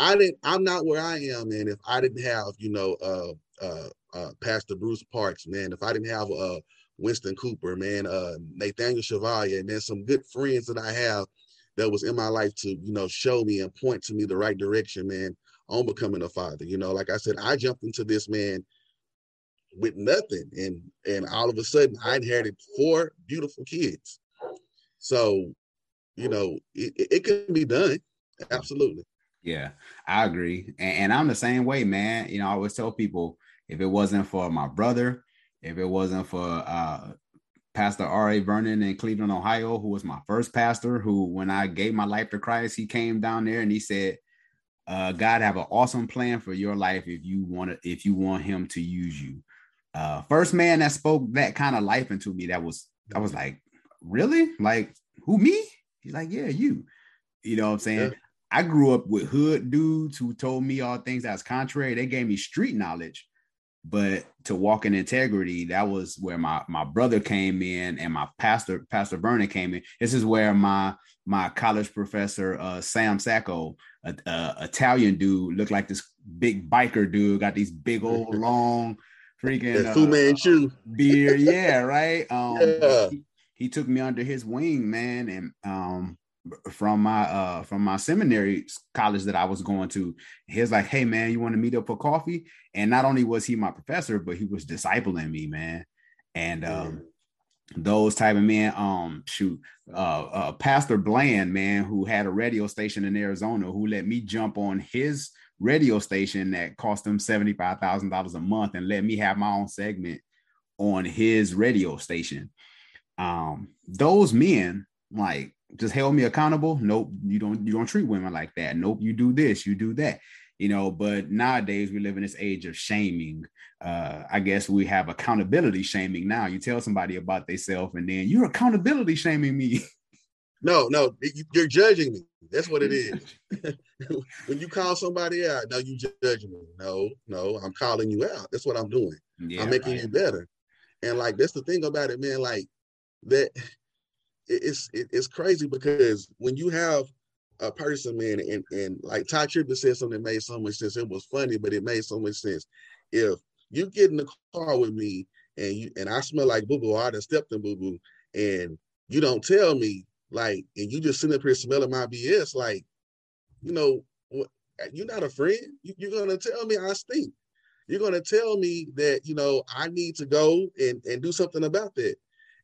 I didn't. I'm not where I am, man. If I didn't have, you know, uh, uh, uh, Pastor Bruce Parks, man. If I didn't have uh, Winston Cooper, man, uh, Nathaniel Chevalier, man, some good friends that I have that was in my life to, you know, show me and point to me the right direction, man, on becoming a father. You know, like I said, I jumped into this man with nothing, and and all of a sudden, I inherited four beautiful kids. So, you know, it, it can be done, absolutely. Yeah, I agree. And, and, I'm the same way, man. You know, I always tell people if it wasn't for my brother, if it wasn't for uh, Pastor R.A. Vernon in Cleveland, Ohio, who was my first pastor, who, when I gave my life to Christ, he came down there and he said, uh, God have an awesome plan for your life if you want to, if you want him to use you. Uh, first man that spoke that kind of life into me, that was, I was like, really? Like, who, me? He's like, yeah, you. You know what I'm saying? Yeah. I grew up with hood dudes who told me all things that's contrary. They gave me street knowledge, but to walk in integrity that was where my my brother came in and my pastor pastor vernon came in this is where my my college professor uh, sam sacco a, a, italian dude looked like this big biker dude got these big old long freaking uh, Fu Manchu beard yeah right um yeah. He, he took me under his wing man and um from my uh from my seminary college that I was going to. He was like, "Hey man, you want to meet up for coffee?" And not only was he my professor, but he was discipling me, man. And um, those type of men, um, shoot, uh, uh, Pastor Bland, man, who had a radio station in Arizona, who let me jump on his radio station that cost him seventy five thousand dollars a month, and let me have my own segment on his radio station. Um, those men, like just held me accountable. Nope, you don't you don't treat women like that. Nope, you do this, you do that. You know, but nowadays we live in this age of shaming. Uh, I guess we have accountability shaming now. You tell somebody about themselves, and then you're accountability shaming me. No, no, you're judging me. That's what it is. when you call somebody out, no, you judging me. No, no, I'm calling you out. That's what I'm doing. Yeah, I'm making right. you better. And like that's the thing about it, man. Like that it's it's crazy because when you have a person, man, and and like Tye Tribbett said something that made so much sense. It was funny, but it made so much sense. If you get in the car with me and you and I smell like boo boo, I done stepped in boo boo, and you don't tell me, like, and you just sitting up here smelling my BS, like, you know, you're not a friend. You, you're gonna tell me I stink. You're gonna tell me that you know I need to go and and do something about that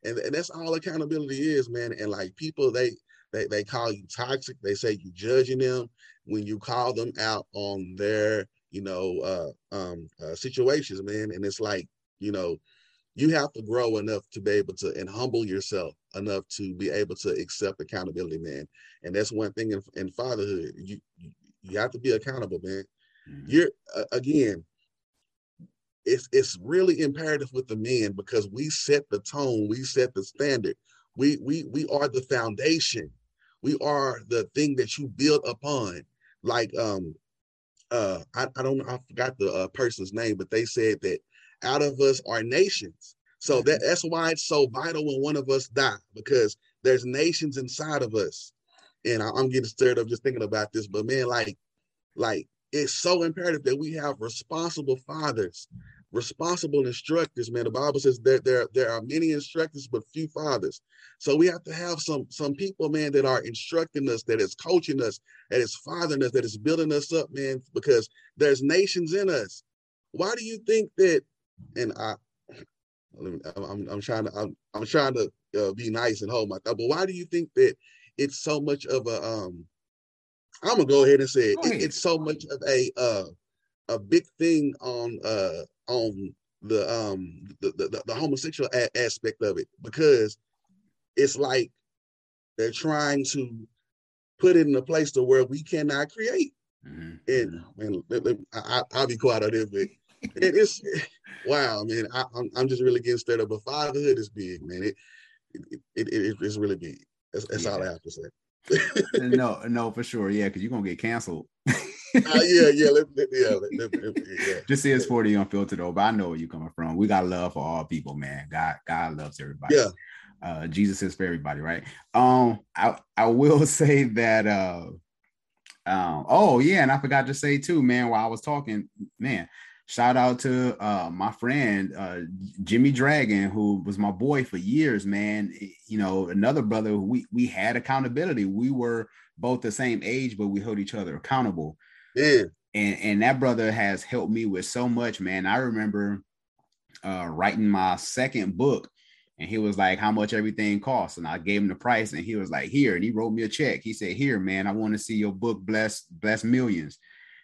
and, and that's all accountability is, man. And like people, they they they call you toxic. They say you judging them when you call them out on their you know uh, um, uh, situations, man. And it's like you know you have to grow enough to be able to and humble yourself enough to be able to accept accountability, man. And that's one thing in, in fatherhood. You you have to be accountable, man. Mm-hmm. You're uh, again it's it's really imperative with the men because we set the tone, we set the standard. We we we are the foundation. We are the thing that you build upon. Like um uh I, I don't know, I forgot the uh, person's name, but they said that out of us are nations. So that mm-hmm. that's why it's so vital when one of us die because there's nations inside of us. And I, I'm getting stirred up just thinking about this. But man, like, like it's so imperative that we have responsible fathers responsible instructors, man. The Bible says that there, there are many instructors, but few fathers. So we have to have some some people, man, that are instructing us, that is coaching us, that is fathering us, that is building us up, man, because there's nations in us. Why do you think that? And I, I'm, I'm trying to I'm, I'm trying to uh, be nice and hold my thought, but why do you think that it's so much of a um? I'm gonna go ahead and say it. it it's so much of a uh a big thing on uh on the um the the, the homosexual a- aspect of it because it's like they're trying to put it in a place to where we cannot create. Mm-hmm. And man, I, will be quiet on this, but it is wow, man. I, am just really getting stirred up. But fatherhood is big, man. It it, it, it it's really big. That's, that's yeah. all I have to say. no, no, for sure. Yeah, because you're gonna get canceled. uh, yeah, yeah, let, let, yeah, let, yeah. Just say it's 40 unfiltered though, but I know where you're coming from. We got love for all people, man. God, God loves everybody. Yeah. Uh, Jesus is for everybody, right? Um, I I will say that uh um, oh yeah, and I forgot to say too, man, while I was talking, man, shout out to uh my friend uh Jimmy Dragon, who was my boy for years, man. You know, another brother we we had accountability. We were both the same age, but we held each other accountable. And and that brother has helped me with so much, man. I remember uh writing my second book and he was like, How much everything costs? And I gave him the price, and he was like, Here, and he wrote me a check. He said, Here, man, I want to see your book bless bless millions.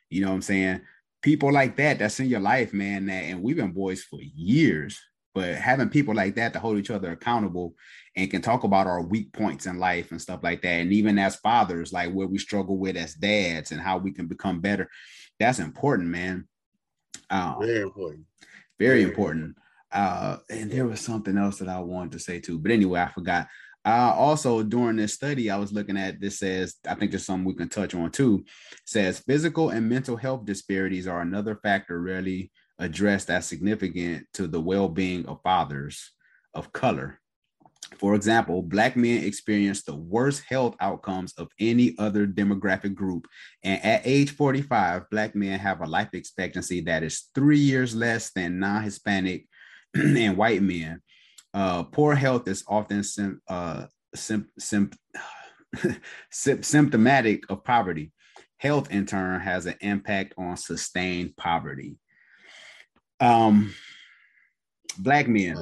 You know what I'm saying? People like that, that's in your life, man. That, and we've been boys for years, but having people like that to hold each other accountable and can talk about our weak points in life and stuff like that. And even as fathers, like where we struggle with as dads and how we can become better. That's important, man. Um, very important. Very, very important. Uh, and there was something else that I wanted to say too, but anyway, I forgot. Uh, also, during this study, I was looking at this says, I think there's something we can touch on too. says physical and mental health disparities are another factor rarely addressed as significant to the well-being of fathers of color. For example, Black men experience the worst health outcomes of any other demographic group. And at age 45, Black men have a life expectancy that is three years less than non Hispanic and white men. Uh, poor health is often sim- uh, sim- sim- symptomatic of poverty. Health, in turn, has an impact on sustained poverty. Um, black men,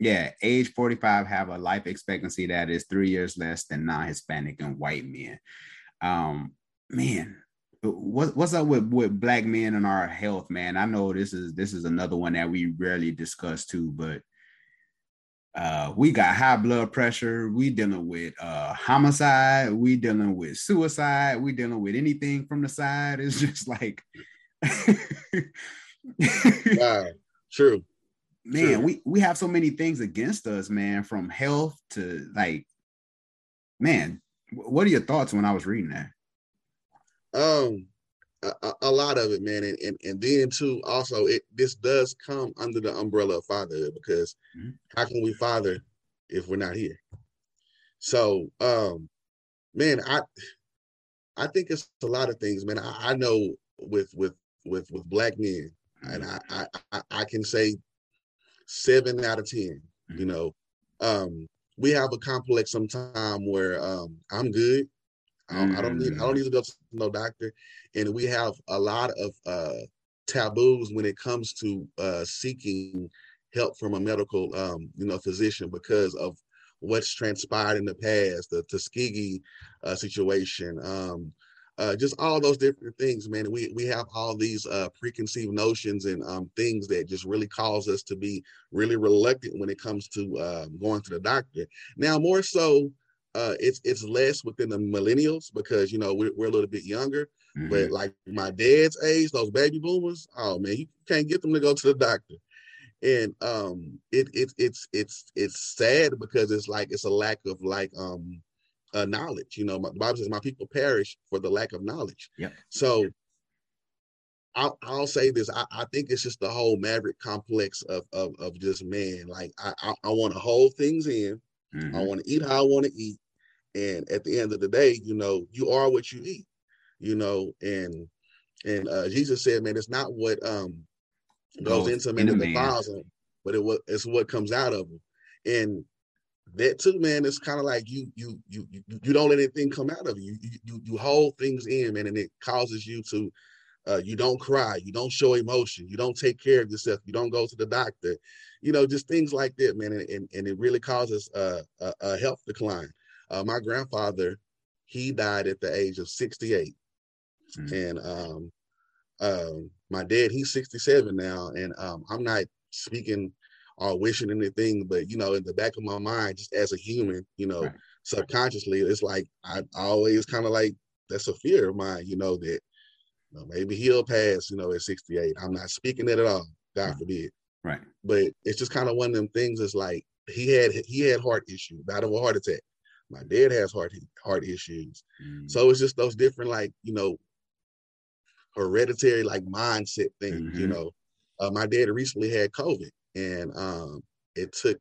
yeah, age 45 have a life expectancy that is three years less than non-Hispanic and white men. Um, man, what, what's up with, with black men and our health, man? I know this is this is another one that we rarely discuss too, but uh, we got high blood pressure. We dealing with uh, homicide. We dealing with suicide. We dealing with anything from the side. It's just like, wow, true. Man, true. we we have so many things against us, man. From health to like, man, what are your thoughts when I was reading that? Um, a, a, lot of it, man, and, and and then too, also it this does come under the umbrella of fatherhood because mm-hmm. how can we father if we're not here? So, um, man, I I think it's a lot of things, man. I, I know with with with with black men, and mm-hmm. I, I I can say seven out of 10 mm-hmm. You know, um, we have a complex sometime where um, I'm good. I don't, I don't need I don't mm. need to go to no doctor and we have a lot of uh, taboos when it comes to uh, seeking help from a medical, um, you know, physician because of what's transpired in the past, the Tuskegee uh, situation, um, uh, just all those different things, man. We we have all these uh, preconceived notions and um, things that just really cause us to be really reluctant when it comes to uh, going to the doctor. Now, more so, uh, it's it's less within the millennials because you know we're, we're a little bit younger. Mm-hmm. But like my dad's age, those baby boomers, oh man, you can't get them to go to the doctor. And um it it it's it's it's sad because it's like it's a lack of like um uh, knowledge. You know, my, the Bible says my people perish for the lack of knowledge. Yeah. So I'll, I'll say this. I, I, think it's just the whole maverick complex of of, of just man. Like I I, I want to hold things in. Mm-hmm. I want to eat how I want to eat. And at the end of the day, you know, you are what you eat you know, and and uh, Jesus said, man, it's not what um goes, into them and defiles them, but it it's what comes out of them. And that too, man, it's kind of like you you you you don't let anything come out of you. You you you hold things in, man, and it causes you to uh, you don't cry, you don't show emotion, you don't take care of yourself, you don't go to the doctor, you know, just things like that, man, and and, and it really causes uh, a, a health decline. Uh, my grandfather, he died at the age of 68 Mm-hmm. And um, um, my dad, he's 67 now, and um, I'm not speaking or wishing anything, but you know, in the back of my mind, just as a human, you know, right. subconsciously, it's like I always kind of like that's a fear of mine, you know, that you know, maybe he'll pass, you know, at 68. I'm not speaking that at all, God right. forbid. Right. But it's just kind of one of them things. It's like he had he had heart issue, died of a heart attack. My dad has heart heart issues, mm. so it's just those different like you know hereditary like mindset things. Mm-hmm. You know, uh, my dad recently had COVID, and um, it took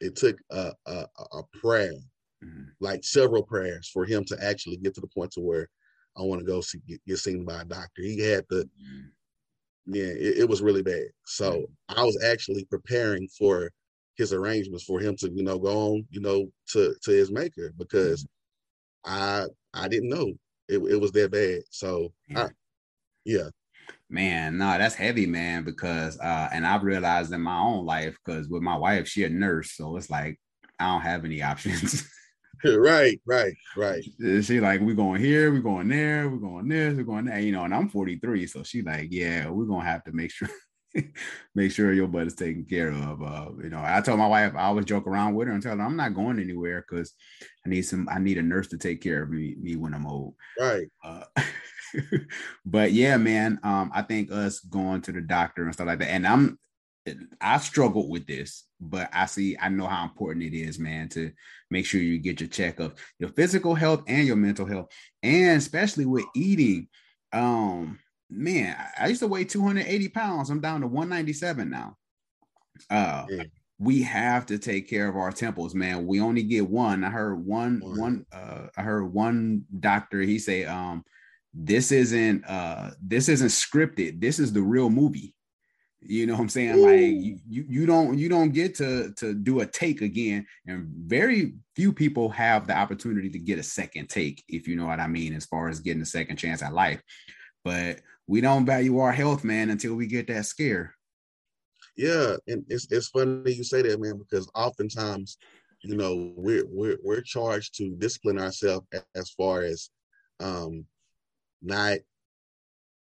it took a, a, a prayer, mm-hmm. like several prayers, for him to actually get to the point to where I want to go see, get, get, seen by a doctor. He had the mm-hmm. yeah, it, it, was really bad. So I was actually preparing for his arrangements for him to you know go on you know to to his maker because mm-hmm. I I didn't know it, it was that bad. So. I, yeah. Man, no, that's heavy, man, because uh and I've realized in my own life, because with my wife, she a nurse, so it's like I don't have any options. right, right, right. She like, we going here, we going there, we're going this, we're going there, you know, and I'm 43. So she like, yeah, we're gonna have to make sure make sure your butt is taken care of. Uh, you know, I told my wife I always joke around with her and tell her I'm not going anywhere because I need some I need a nurse to take care of me, me when I'm old. Right. Uh, but yeah, man, um, I think us going to the doctor and stuff like that, and I'm I struggled with this, but I see I know how important it is, man, to make sure you get your checkup, your physical health and your mental health, and especially with eating. Um, man, I used to weigh 280 pounds. I'm down to 197 now. Uh, yeah. we have to take care of our temples, man. We only get one. I heard one, one, one uh, I heard one doctor, he say, um, this isn't uh this isn't scripted. This is the real movie. You know what I'm saying? Like you, you, you don't you don't get to to do a take again, and very few people have the opportunity to get a second take, if you know what I mean, as far as getting a second chance at life. But we don't value our health, man, until we get that scare. Yeah, and it's it's funny you say that, man, because oftentimes, you know, we're we're we're charged to discipline ourselves as far as um not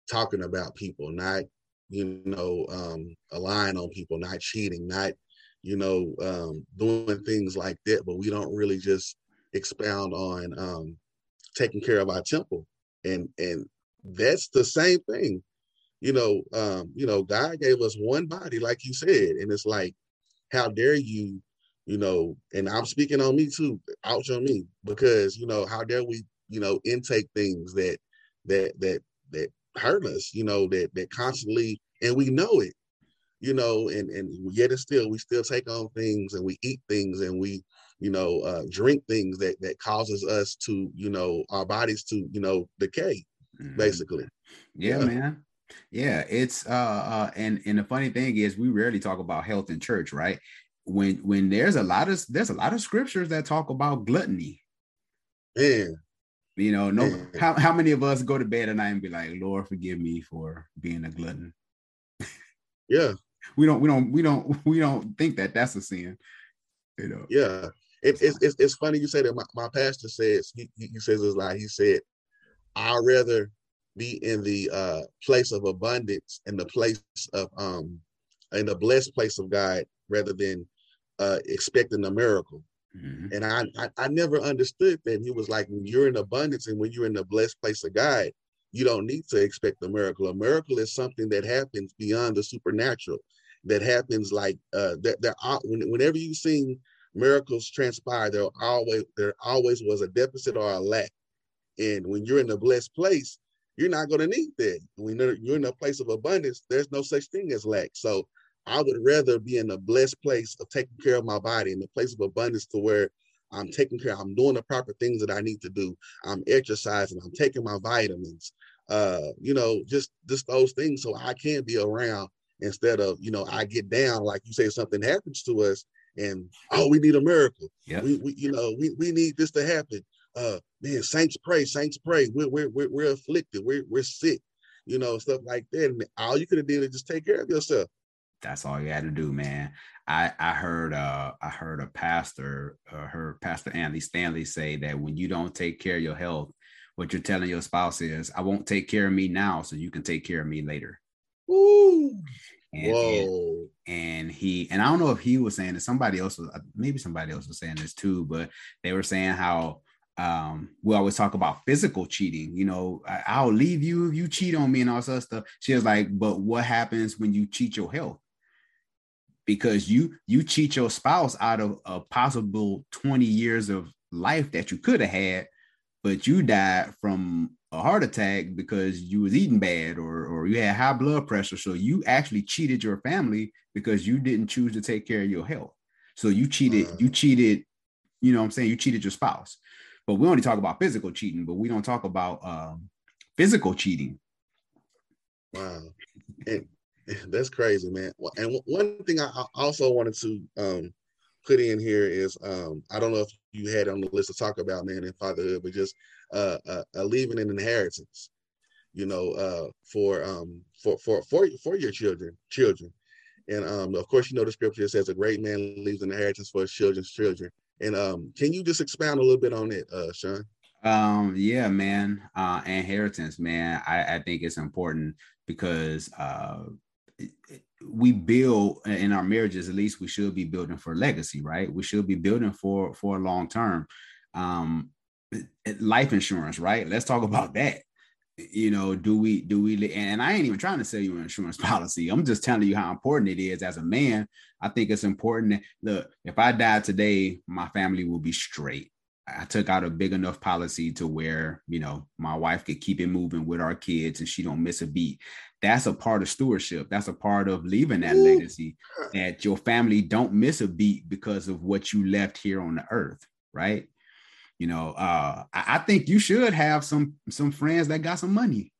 talking about people, not you know, um, lying on people, not cheating, not, you know, um, doing things like that. But we don't really just expound on um, taking care of our temple, and and that's the same thing. You know, um, you know, God gave us one body, like you said, and it's like, how dare you, you know? And I'm speaking on me too, ouch on me, because you know, how dare we, you know, intake things that that that that hurt us, you know, that that constantly, and we know it, you know, and and yet it's still we still take on things and we eat things and we, you know, uh, drink things that that causes us to, you know, our bodies to, you know, decay, mm-hmm. basically. Yeah, yeah, man. Yeah, it's uh, uh and and the funny thing is we rarely talk about health in church, right? When when there's a lot of there's a lot of scriptures that talk about gluttony. Man, you know, no how, how many of us go to bed at night and be like, Lord, forgive me for being a glutton. Yeah. we don't we don't we don't we don't think that that's a sin. You know. Yeah. It, it's, it's, it's funny you say that my, my pastor says he, he says it's like he said I'd rather be in the uh, place of abundance in the place of um in the blessed place of God rather than uh, expecting a miracle. Mm-hmm. And I, I, I never understood that. He was like, when you're in abundance and when you're in the blessed place of God, you don't need to expect a miracle. A miracle is something that happens beyond the supernatural. That happens like uh, that. Whenever you've seen miracles transpire, there always there always was a deficit or a lack. And when you're in a blessed place, you're not going to need that. When you're in a place of abundance, there's no such thing as lack. So I would rather be in a blessed place of taking care of my body in the place of abundance to where I'm taking care, I'm doing the proper things that I need to do. I'm exercising, I'm taking my vitamins, uh, you know, just just those things so I can be around instead of, you know, I get down, like you say, something happens to us and oh, we need a miracle. Yeah. We, we you know, we, we need this to happen. Uh man, saints pray, saints pray. We're we're we're, we're afflicted, we're we're sick, you know, stuff like that. And all you could have did is just take care of yourself that's all you had to do, man. I I heard uh I heard a pastor uh, heard Pastor Andy Stanley say that when you don't take care of your health, what you're telling your spouse is, I won't take care of me now, so you can take care of me later. Ooh. And, Whoa. And, and he and I don't know if he was saying it, somebody else was maybe somebody else was saying this too, but they were saying how um, we always talk about physical cheating. You know, I, will leave you if you cheat on me and all that stuff. She was like, but what happens when you cheat your health? Because you you cheat your spouse out of a possible 20 years of life that you could have had but you died from a heart attack because you was eating bad or or you had high blood pressure. So you actually cheated your family because you didn't choose to take care of your health. So you cheated you cheated you know what i'm saying? You cheated your spouse. But we only talk about physical cheating but we don't talk about um, physical cheating. Wow. And That's crazy, man. And one thing I also wanted to um, put in here is um, I don't know if you had on the list to talk about man and fatherhood, but just uh, uh, uh, leaving an inheritance, you know, uh, for um, for for for for your children, children. And um, of course, you know the scripture says a great man leaves an inheritance for his children's children. And um, can you just expound a little bit on it, uh, Sean? Um, yeah, man. Uh, inheritance, man. I, I think it's important because uh, we build in our marriages at least we should be building for legacy right? We should be building for for a long term. Um life insurance right? Let's talk about that. You know do we do we and i ain't even trying to sell you an insurance policy. I'm just telling you how important it is as a man. I think it's important that look if i die today my family will be straight I took out a big enough policy to where, you know, my wife could keep it moving with our kids and she don't miss a beat. That's a part of stewardship. That's a part of leaving that Ooh. legacy that your family don't miss a beat because of what you left here on the earth, right? You know, uh, I, I think you should have some some friends that got some money.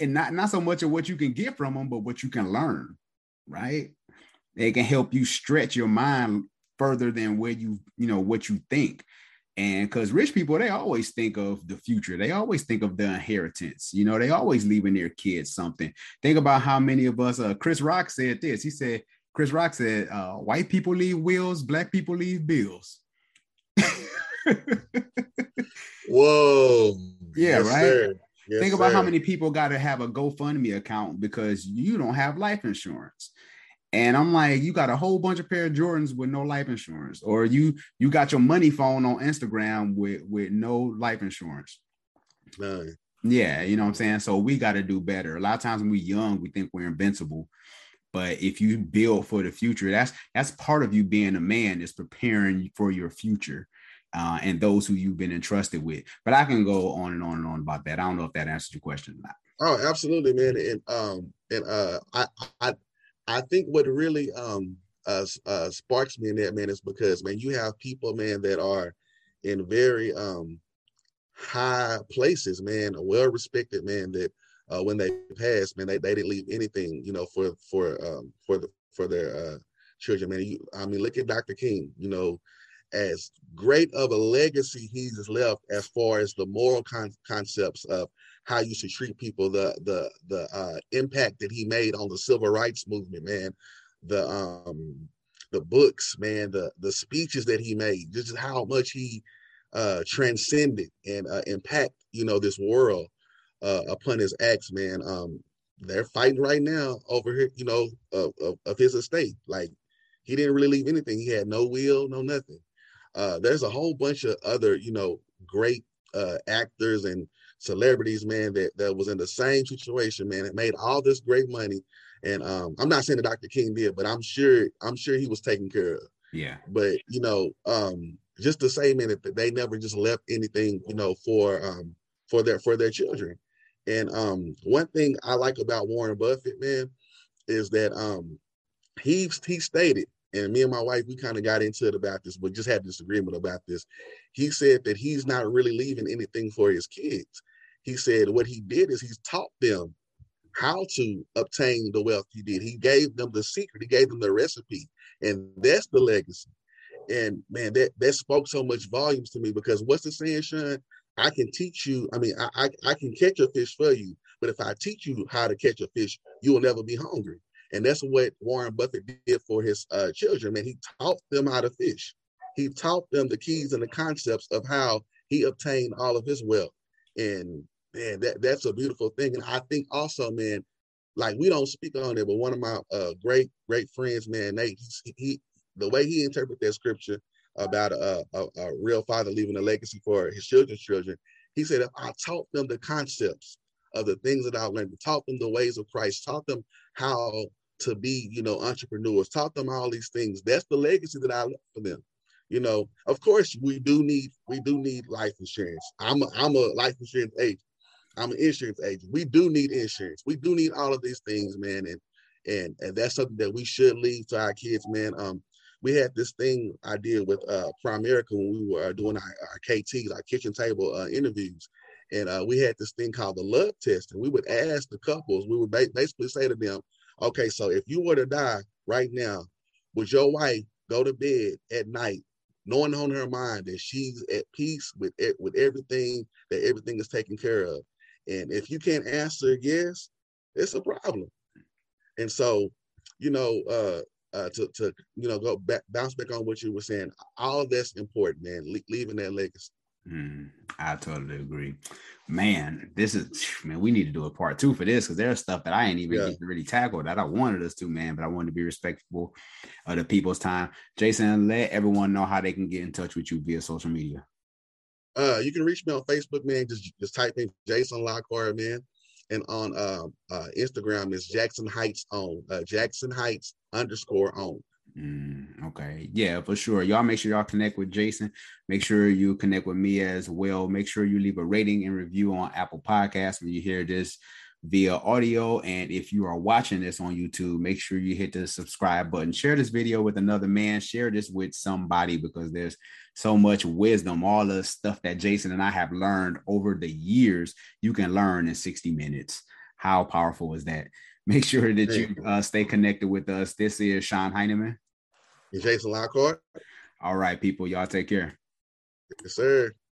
And not not so much of what you can get from them, but what you can learn, right? They can help you stretch your mind further than where you, you know, what you think and because rich people, they always think of the future. They always think of the inheritance. You know, they always leaving their kids something. Think about how many of us, uh, Chris Rock said this. He said, Chris Rock said, uh, white people leave wills, black people leave bills. Whoa. Yeah, yes, right. Yes, Think about sir. how many people got to have a GoFundMe account because you don't have life insurance. And I'm like, you got a whole bunch of pair of Jordans with no life insurance, or you you got your money phone on Instagram with with no life insurance. Yeah, you know what I'm saying. So we got to do better. A lot of times when we're young, we think we're invincible, but if you build for the future, that's that's part of you being a man is preparing for your future. Uh, and those who you've been entrusted with. But I can go on and on and on about that. I don't know if that answers your question or not. Oh, absolutely, man. And um, and uh, I I I think what really um uh, uh, sparks me in that man is because man, you have people, man, that are in very um high places, man, well respected, man, that uh, when they pass, man, they, they didn't leave anything, you know, for for um for the for their uh children, man. You, I mean, look at Dr. King, you know, as great of a legacy he's left as far as the moral con- concepts of how you should treat people, the the the uh, impact that he made on the civil rights movement, man, the um the books, man, the the speeches that he made, just how much he uh transcended and uh, impact, you know, this world uh, upon his acts, man. Um, they're fighting right now over here, you know, of, of, of his estate. Like he didn't really leave anything. He had no will, no nothing. Uh, there's a whole bunch of other, you know, great uh, actors and celebrities, man, that, that was in the same situation, man. It made all this great money. And um, I'm not saying that Dr. King did, but I'm sure I'm sure he was taken care of. Yeah. But you know, um, just to say, man, that they never just left anything, you know, for um for their for their children. And um one thing I like about Warren Buffett, man, is that um he he stated, and me and my wife, we kind of got into it about this, but just had disagreement about this. He said that he's not really leaving anything for his kids he said what he did is he's taught them how to obtain the wealth he did. He gave them the secret, he gave them the recipe, and that's the legacy. And man, that that spoke so much volumes to me because what's the saying, Sean? I can teach you. I mean, I, I, I can catch a fish for you, but if I teach you how to catch a fish, you will never be hungry. And that's what Warren Buffett did for his uh, children. Man, he taught them how to fish. He taught them the keys and the concepts of how he obtained all of his wealth. And man, that that's a beautiful thing. And I think also, man, like we don't speak on it, but one of my uh, great great friends, man, Nate, he, he the way he interprets that scripture about a, a, a, real father leaving a legacy for his children's children, he said, if I taught them the concepts of the things that I learned, taught them the ways of Christ, taught them how to be, you know, entrepreneurs, taught them all these things. That's the legacy that I left for them. You know, of course, we do need we do need life insurance. I'm a, I'm a life insurance agent. I'm an insurance agent. We do need insurance. We do need all of these things, man. And and and that's something that we should leave to our kids, man. Um, we had this thing I did with uh Primerica when we were uh, doing our, our KTs, our kitchen table uh, interviews, and uh, we had this thing called the love test, and we would ask the couples, we would basically say to them, okay, so if you were to die right now, would your wife go to bed at night knowing on her mind that she's at peace with it, with everything, that everything is taken care of? And if you can't answer yes, it's a problem. And so, you know, uh, uh, to to you know go back bounce back on what you were saying, all that's important, man. Le- leaving that legacy. Mm, I totally agree, man. This is man. We need to do a part two for this because there's stuff that I ain't even yeah. really tackle that I wanted us to, man. But I wanted to be respectful of the people's time. Jason, let everyone know how they can get in touch with you via social media. Uh, you can reach me on Facebook, man. Just just type in Jason Lockhart, man. And on uh, uh, Instagram is Jackson Heights on uh, Jackson Heights underscore on. Mm, okay. Yeah, for sure. Y'all make sure y'all connect with Jason. Make sure you connect with me as well. Make sure you leave a rating and review on Apple Podcasts when you hear this via audio. And if you are watching this on YouTube, make sure you hit the subscribe button. Share this video with another man. Share this with somebody because there's so much wisdom, all the stuff that Jason and I have learned over the years, you can learn in 60 minutes. How powerful is that? Make sure that you uh, stay connected with us. This is Sean Heineman. Jason Lockhart. All right, people. Y'all take care. Yes, sir.